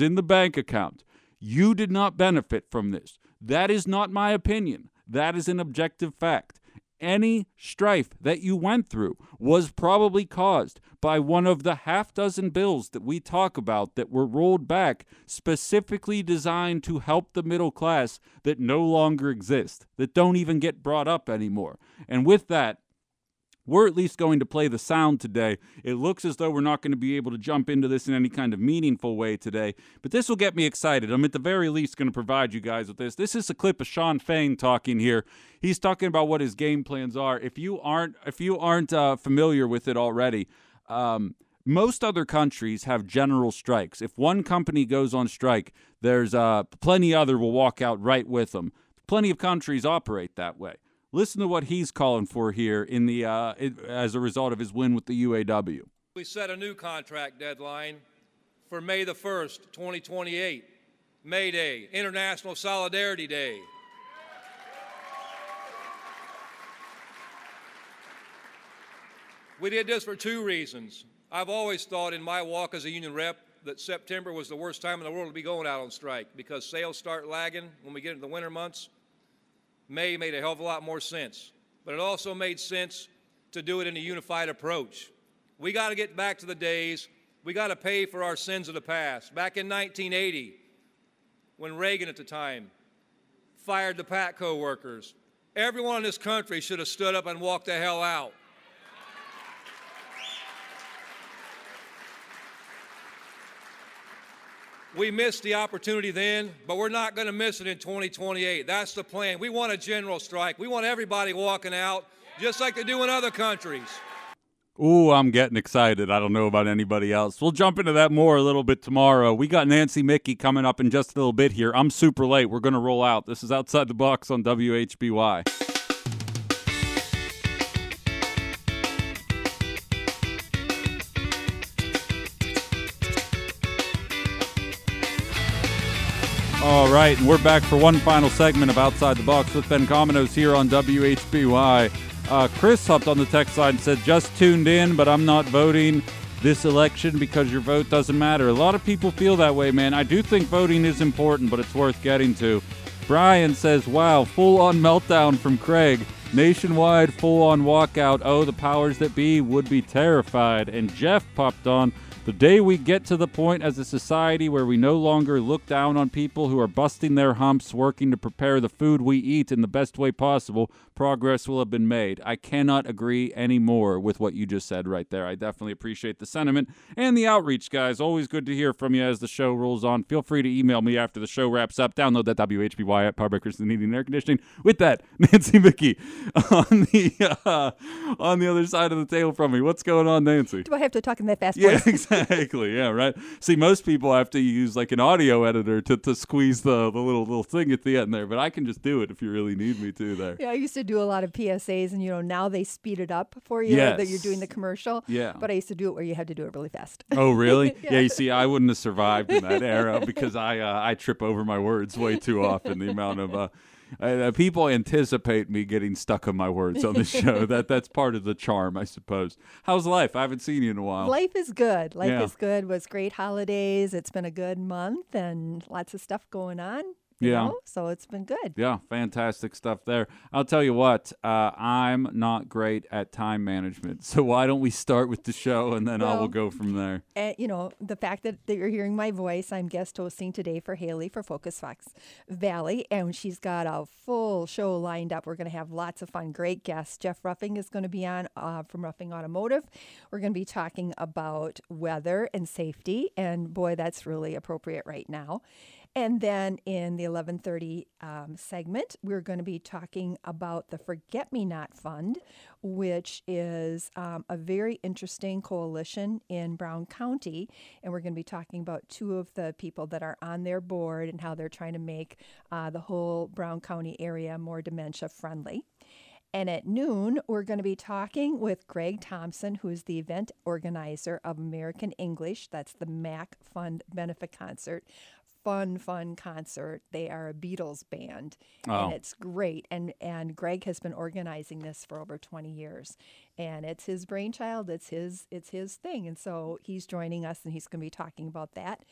in the bank account, you did not benefit from this. That is not my opinion. That is an objective fact. Any strife that you went through was probably caused by one of the half dozen bills that we talk about that were rolled back specifically designed to help the middle class that no longer exist, that don't even get brought up anymore. And with that, we're at least going to play the sound today. It looks as though we're not going to be able to jump into this in any kind of meaningful way today, but this will get me excited. I'm at the very least going to provide you guys with this. This is a clip of Shawn Fain talking here. He's talking about what his game plans are. If you aren't if you aren't uh, familiar with it already, um, most other countries have general strikes. If one company goes on strike, there's uh, plenty other will walk out right with them. Plenty of countries operate that way. Listen to what he's calling for here in the uh, it, as a result of his win with the UAW. We set a new contract deadline for May the 1st, 2028, May Day, International Solidarity Day. We did this for two reasons. I've always thought in my walk as a union rep that September was the worst time in the world to be going out on strike because sales start lagging when we get into the winter months. May made a hell of a lot more sense, but it also made sense to do it in a unified approach. We got to get back to the days, we got to pay for our sins of the past. Back in 1980, when Reagan at the time fired the Patco workers, everyone in this country should have stood up and walked the hell out. We missed the opportunity then, but we're not going to miss it in 2028. That's the plan. We want a general strike. We want everybody walking out, just like they do in other countries. Ooh, I'm getting excited. I don't know about anybody else. We'll jump into that more a little bit tomorrow. We got Nancy Mickey coming up in just a little bit here. I'm super late. We're going to roll out. This is Outside the Box on WHBY. All right, and we're back for one final segment of Outside the Box with Ben Cominos here on WHBY. Uh, Chris hopped on the text side and said, just tuned in, but I'm not voting this election because your vote doesn't matter. A lot of people feel that way, man. I do think voting is important, but it's worth getting to. Brian says, wow, full on meltdown from Craig. Nationwide full on walkout. Oh, the powers that be would be terrified. And Jeff popped on. The day we get to the point as a society where we no longer look down on people who are busting their humps working to prepare the food we eat in the best way possible, progress will have been made. I cannot agree any more with what you just said right there. I definitely appreciate the sentiment and the outreach, guys. Always good to hear from you as the show rolls on. Feel free to email me after the show wraps up. Download that WHBY at by Christensen Heating and Air Conditioning. With that, Nancy Mickey on the uh, on the other side of the table from me. What's going on, Nancy? Do I have to talk in that fast Yeah, exactly. Yeah, right. See, most people have to use like an audio editor to, to squeeze the, the little little thing at the end there, but I can just do it if you really need me to there. Yeah, I used to do a lot of PSAs, and you know now they speed it up for you that you're doing the commercial. Yeah. But I used to do it where you had to do it really fast. Oh, really? yeah. You see, I wouldn't have survived in that era because I uh, I trip over my words way too often. The amount of uh, uh, people anticipate me getting stuck on my words on the show. that that's part of the charm, I suppose. How's life? I haven't seen you in a while. Life is good. Life Yeah. is good. Was great holidays. It's been a good month and lots of stuff going on. Yeah. know, So it's been good. Yeah, fantastic stuff there. I'll tell you what, uh, I'm not great at time management. So why don't we start with the show and then I will go from there. And you know the fact that, that you're hearing my voice, I'm guest hosting today for Haley for Focus Fox Valley, and she's got a full show lined up. We're going to have lots of fun, great guests. Jeff Ruffing is going to be on uh, from Ruffing Automotive. We're going to be talking about weather and safety, and boy, that's really appropriate right now. And then in the 11:30 um, segment, we're going to be talking about the Forget Me Not Fund, which is um, a very interesting coalition in Brown County, and we're going to be talking about two of the people that are on their board and how they're trying to make uh, the whole Brown County area more dementia friendly. And at noon, we're going to be talking with Greg Thompson, who is the event organizer of American English. That's the MAC Fund Benefit Concert fun, fun concert. They are a Beatles band, Oh. and it's great. And and Greg has been organizing this for over 20 years, and it's his brainchild. It's his it's his thing, and so he's joining us, and he's going to be talking about that.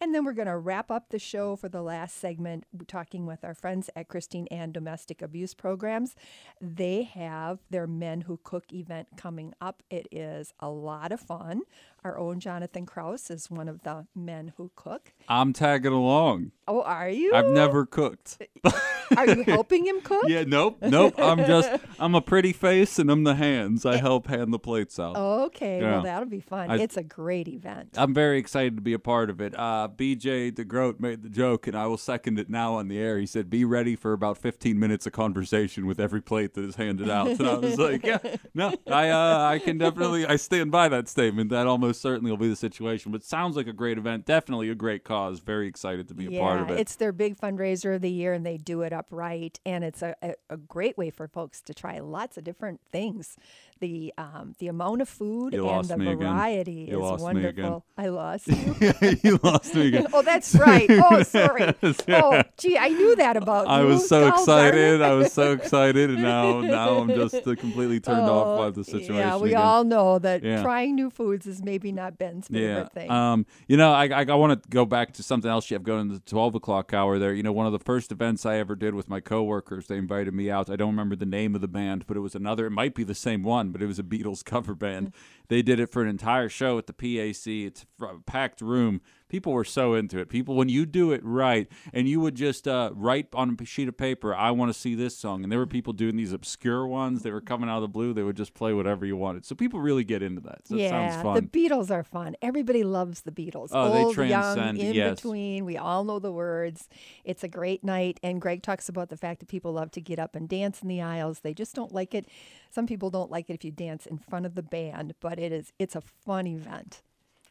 And then we're going to wrap up the show for the last segment, talking with our friends at Christine Ann Domestic Abuse Programs. They have their Men Who Cook event coming up. It is a lot of fun. Our own Jonathan Kraus is one of the men who cook. I'm tagging along. Oh, are you? I've never cooked. Are you helping him cook? Yeah, nope, nope. I'm just I'm a pretty face and I'm the hands. I help hand the plates out. Okay, Yeah. well that'll be fun. I- it's a great event. I'm very excited to be a part of it. Uh, BJ DeGroat made the joke, and I will second it now on the air. He said, "Be ready for about 15 minutes of conversation with every plate that is handed out." And I was like, "Yeah, no, I uh, I can definitely I stand by that statement. That almost certainly will be the situation. But sounds like a great event. Definitely a great cause. Very excited to be a yeah, part of it. it's their big fundraiser of the year, and they do it upright. And it's a, a, a great way for folks to try lots of different things. The um, the amount of food You and the variety is lost me again. wonderful. I lost you. you lost me again. oh, that's right. Oh, sorry. Yes, Oh, gee, I knew that about I you. was so excited. I was so excited, and now now I'm just uh, completely turned off by the situation. Oh, Yeah, we again. all know that Yeah. trying new foods is maybe not Ben's favorite thing. Um, you know, I, I, I want to go back to something else you have going in the 12 o'clock hour there. You know, one of the first events I ever did with my coworkers, they invited me out. I don't remember the name of the band, but it was another, it might be the same one, but it was a Beatles cover band. They did it for an entire show at the PAC. It's a packed room. People were so into it. People, when you do it right, and you would just uh, write on a sheet of paper, "I want to see this song," and there were people doing these obscure ones. They were coming out of the blue. They would just play whatever you wanted. So people really get into that. So it yeah, sounds fun. the Beatles are fun. Everybody loves the Beatles. Oh, they Old, young, transcend, in yes. between. We all know the words. It's a great night. And Greg talks about the fact that people love to get up and dance in the aisles. They just don't like it. Some people don't like it if you dance in front of the band, but it is it's a fun event.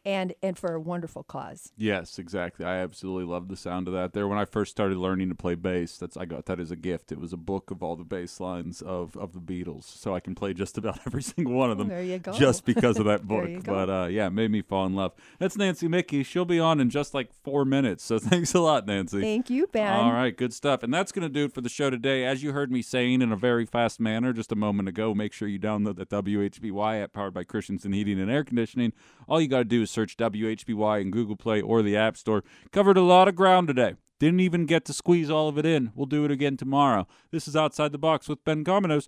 And and for a wonderful cause. Yes, exactly. I absolutely love the sound of that. There, when I first started learning to play bass, that's I got that as a gift. It was a book of all the bass lines of, of the Beatles, so I can play just about every single one of them. There you go. Just because of that book. But uh, yeah, it made me fall in love. That's Nancy Mickey. She'll be on in just like four minutes. So thanks a lot, Nancy. Thank you, Ben. All right, good stuff. And that's going to do it for the show today. As you heard me saying in a very fast manner just a moment ago, make sure you download the WHBY app powered by Christensen Heating and Air Conditioning. All you got to do is search WHBY in Google Play or the App Store. Covered a lot of ground today. Didn't even get to squeeze all of it in. We'll do it again tomorrow. This is Outside the Box with Ben Cominos